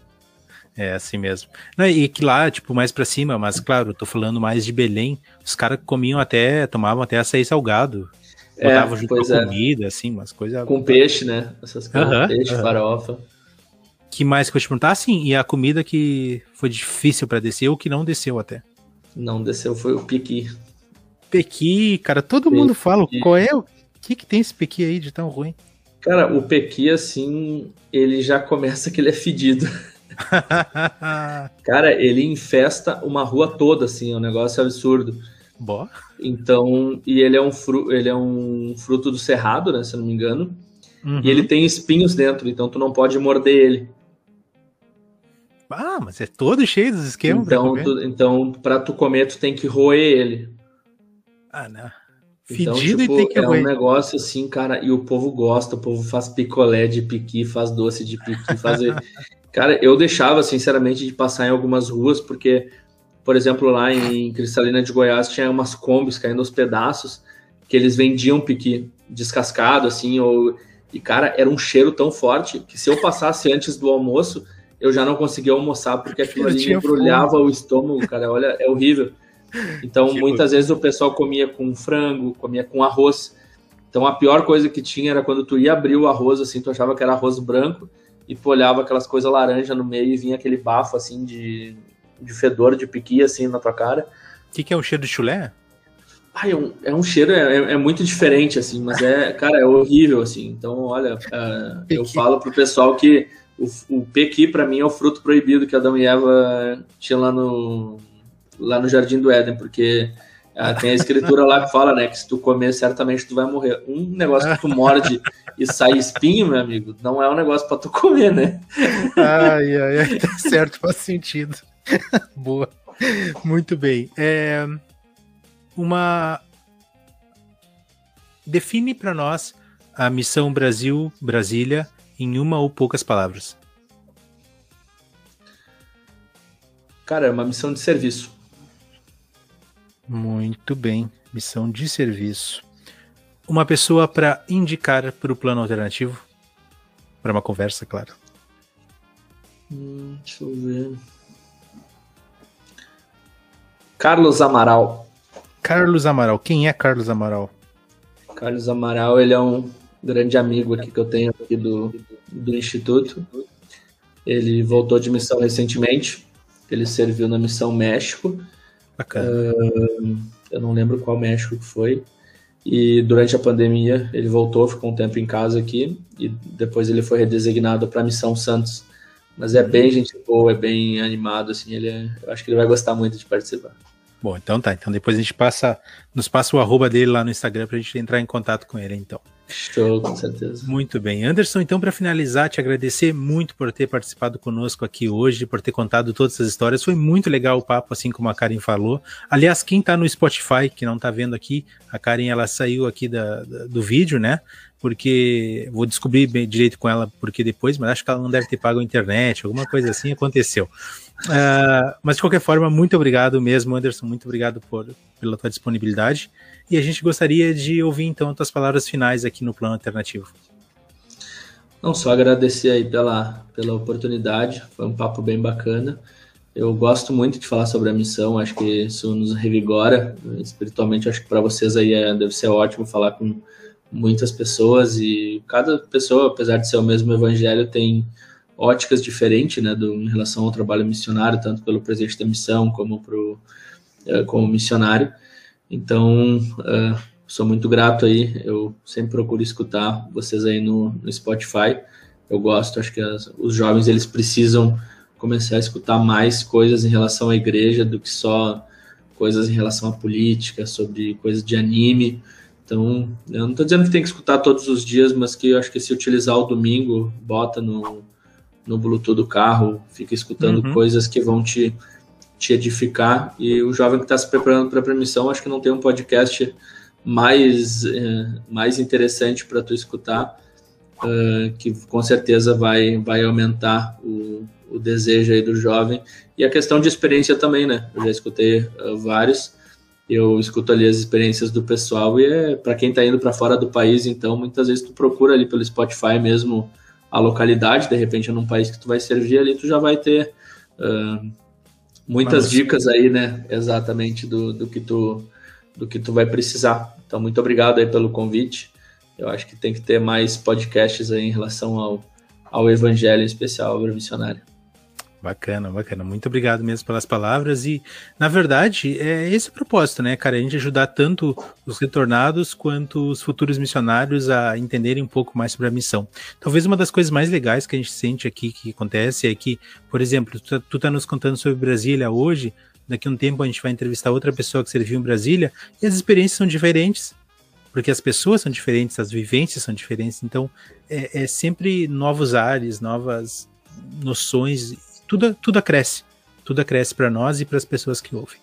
É assim mesmo. Não, e que lá, tipo, mais pra cima, mas claro, tô falando mais de Belém. Os caras comiam até, tomavam até açaí salgado. É, Botavam junto pois com é. comida, assim, umas coisas. Com peixe, né? Essas coisas, Aham, peixe, aham. farofa. Que mais que eu te perguntar? Ah, sim, e a comida que foi difícil pra descer ou que não desceu até. Não desceu, foi o piqui. Pequi, cara, todo Pequi. mundo fala. Qual é o que, que tem esse pequi aí de tão ruim? Cara, o pequi, assim, ele já começa que ele é fedido. Cara, ele infesta uma rua toda, assim, é um negócio absurdo. Bó. Então, e ele é um, fru ele é um fruto do cerrado, né, se eu não me engano. Uhum. E ele tem espinhos dentro, então tu não pode morder ele. Ah, mas é todo cheio dos esquemas. pra então, comer. tu, então, pra tu comer, tu tem que roer ele. Ah, não. Então, Fedido tipo, e tem que é um roer. negócio assim, cara, e o povo gosta, o povo faz picolé de piqui, faz doce de piqui, faz... cara, eu deixava, sinceramente, de passar em algumas ruas, porque, por exemplo, lá em Cristalina de Goiás tinha umas combis caindo aos pedaços, que eles vendiam piqui descascado, assim, ou... E, cara, era um cheiro tão forte que se eu passasse antes do almoço, eu já não conseguia almoçar, porque aquilo ali embrulhava o estômago, cara, olha, é horrível. Então, Que muitas vezes o pessoal comia com frango, comia com arroz. Então, a pior coisa que tinha era quando tu ia abrir o arroz, assim, tu achava que era arroz branco, e tu olhava aquelas coisas laranja no meio e vinha aquele bafo, assim, de, de fedor, de piqui, assim, na tua cara. O que, que é o cheiro de chulé? Ai, é um, é um cheiro, é, é- é muito diferente, assim, mas é, cara, é horrível, assim. Então, olha, é, eu falo pro pessoal que o, o pequi, pra mim, é o fruto proibido que Adão e Eva tinham lá no, lá no Jardim do Éden, porque ah, tem a escritura lá que fala, né, que se tu comer, certamente tu vai morrer. Um negócio que tu morde e sai espinho, meu amigo, não é um negócio pra tu comer, né? Ai, ai, ai, tá certo, faz sentido. Boa. Muito bem. É, uma. Define para nós a missão Brasil Brasília em uma ou poucas palavras. Cara, é uma missão de serviço. Muito bem. Missão de serviço. Uma pessoa para indicar para o plano alternativo? Para uma conversa, claro. Hum, deixa eu ver. Carlos Amaral. Carlos Amaral. Quem é Carlos Amaral? Carlos Amaral, ele é um grande amigo aqui que eu tenho aqui do, do Instituto. Ele voltou de missão recentemente. Ele serviu na missão México. Bacana. Eu não lembro qual México que foi. E durante a pandemia ele voltou, ficou um tempo em casa aqui. E depois ele foi redesignado para a missão Santos, Mas é bem gente boa, é bem animado, assim, ele é, eu acho que ele vai gostar muito de participar. Bom, então tá. Então depois a gente passa, nos passa o arroba dele lá no Instagram pra gente entrar em contato com ele, então. Show, com certeza. Muito bem. Anderson, então, para finalizar, te agradecer muito por ter participado conosco aqui hoje, por ter contado todas essas histórias. Foi muito legal o papo, assim como a Karen falou. Aliás, quem está no Spotify, que não está vendo aqui, a Karen ela saiu aqui da, da, do vídeo, né? Porque vou descobrir bem direito com ela porque depois, mas acho que ela não deve ter pago a internet, alguma coisa assim aconteceu. Uh, mas de qualquer forma, muito obrigado mesmo, Anderson. Muito obrigado por, pela tua disponibilidade. E a gente gostaria de ouvir então as tuas palavras finais aqui no plano alternativo. Não só agradecer aí pela, pela oportunidade, foi um papo bem bacana. Eu gosto muito de falar sobre a missão, acho que isso nos revigora espiritualmente. Acho que para vocês aí é, deve ser ótimo falar com muitas pessoas e cada pessoa, apesar de ser o mesmo evangelho, tem óticas diferentes, né, do, em relação ao trabalho missionário, tanto pelo presidente da missão como pro, uh, como missionário. Então, uh, sou muito grato aí. Eu sempre procuro escutar vocês aí no, no Spotify. Eu gosto, acho que as, os jovens eles precisam começar a escutar mais coisas em relação à igreja do que só coisas em relação à política, sobre coisas de anime. Então, eu não estou dizendo que tem que escutar todos os dias, mas que eu acho que se utilizar o domingo, bota no, no Bluetooth do carro, fica escutando uhum. coisas que vão te, te edificar. E o jovem que está se preparando para a permissão, acho que não tem um podcast mais, é, mais interessante para tu escutar, uh, que com certeza vai, vai aumentar o, o desejo aí do jovem. E a questão de experiência também, né? Eu já escutei uh, vários. Eu escuto ali as experiências do pessoal e é para quem está indo para fora do país, então muitas vezes tu procura ali pelo Spotify mesmo a localidade, de repente num país que tu vai servir ali, tu já vai ter uh, muitas Mas... dicas aí, né? Exatamente do, do que tu do que tu vai precisar. Então, muito obrigado aí pelo convite. Eu acho que tem que ter mais podcasts aí em relação ao, ao evangelho, em especial ao missionário. Bacana, bacana. Muito obrigado mesmo pelas palavras. E, na verdade, é esse o propósito, né, cara? A gente ajudar tanto os retornados quanto os futuros missionários a entenderem um pouco mais sobre a missão. Talvez uma das coisas mais legais que a gente sente aqui que acontece é que, por exemplo, tu, tu tá nos contando sobre Brasília hoje, daqui a um tempo a gente vai entrevistar outra pessoa que serviu em Brasília e as experiências são diferentes. Porque as pessoas são diferentes, as vivências são diferentes, então é, é sempre novos ares, novas noções tudo, tudo acresce. Tudo acresce para nós e para as pessoas que ouvem.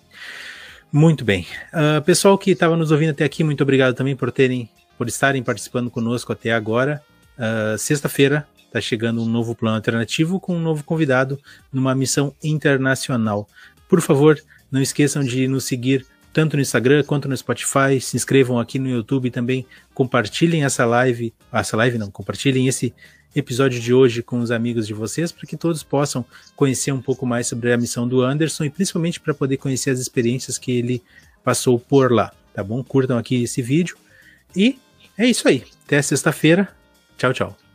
Muito bem. Uh, pessoal que estava nos ouvindo até aqui, muito obrigado também por terem, por estarem participando conosco até agora. Uh, Sexta-feira está chegando um novo plano alternativo com um novo convidado numa missão internacional. Por favor, não esqueçam de nos seguir tanto no Instagram quanto no Spotify. Se inscrevam aqui no YouTube também. Compartilhem essa live. Essa live não, compartilhem esse episódio de hoje com os amigos de vocês, para que todos possam conhecer um pouco mais sobre a missão do Anderson e principalmente para poder conhecer as experiências que ele passou por lá, tá bom? Curtam aqui esse vídeo e é isso aí. Até sexta-feira. Tchau, tchau.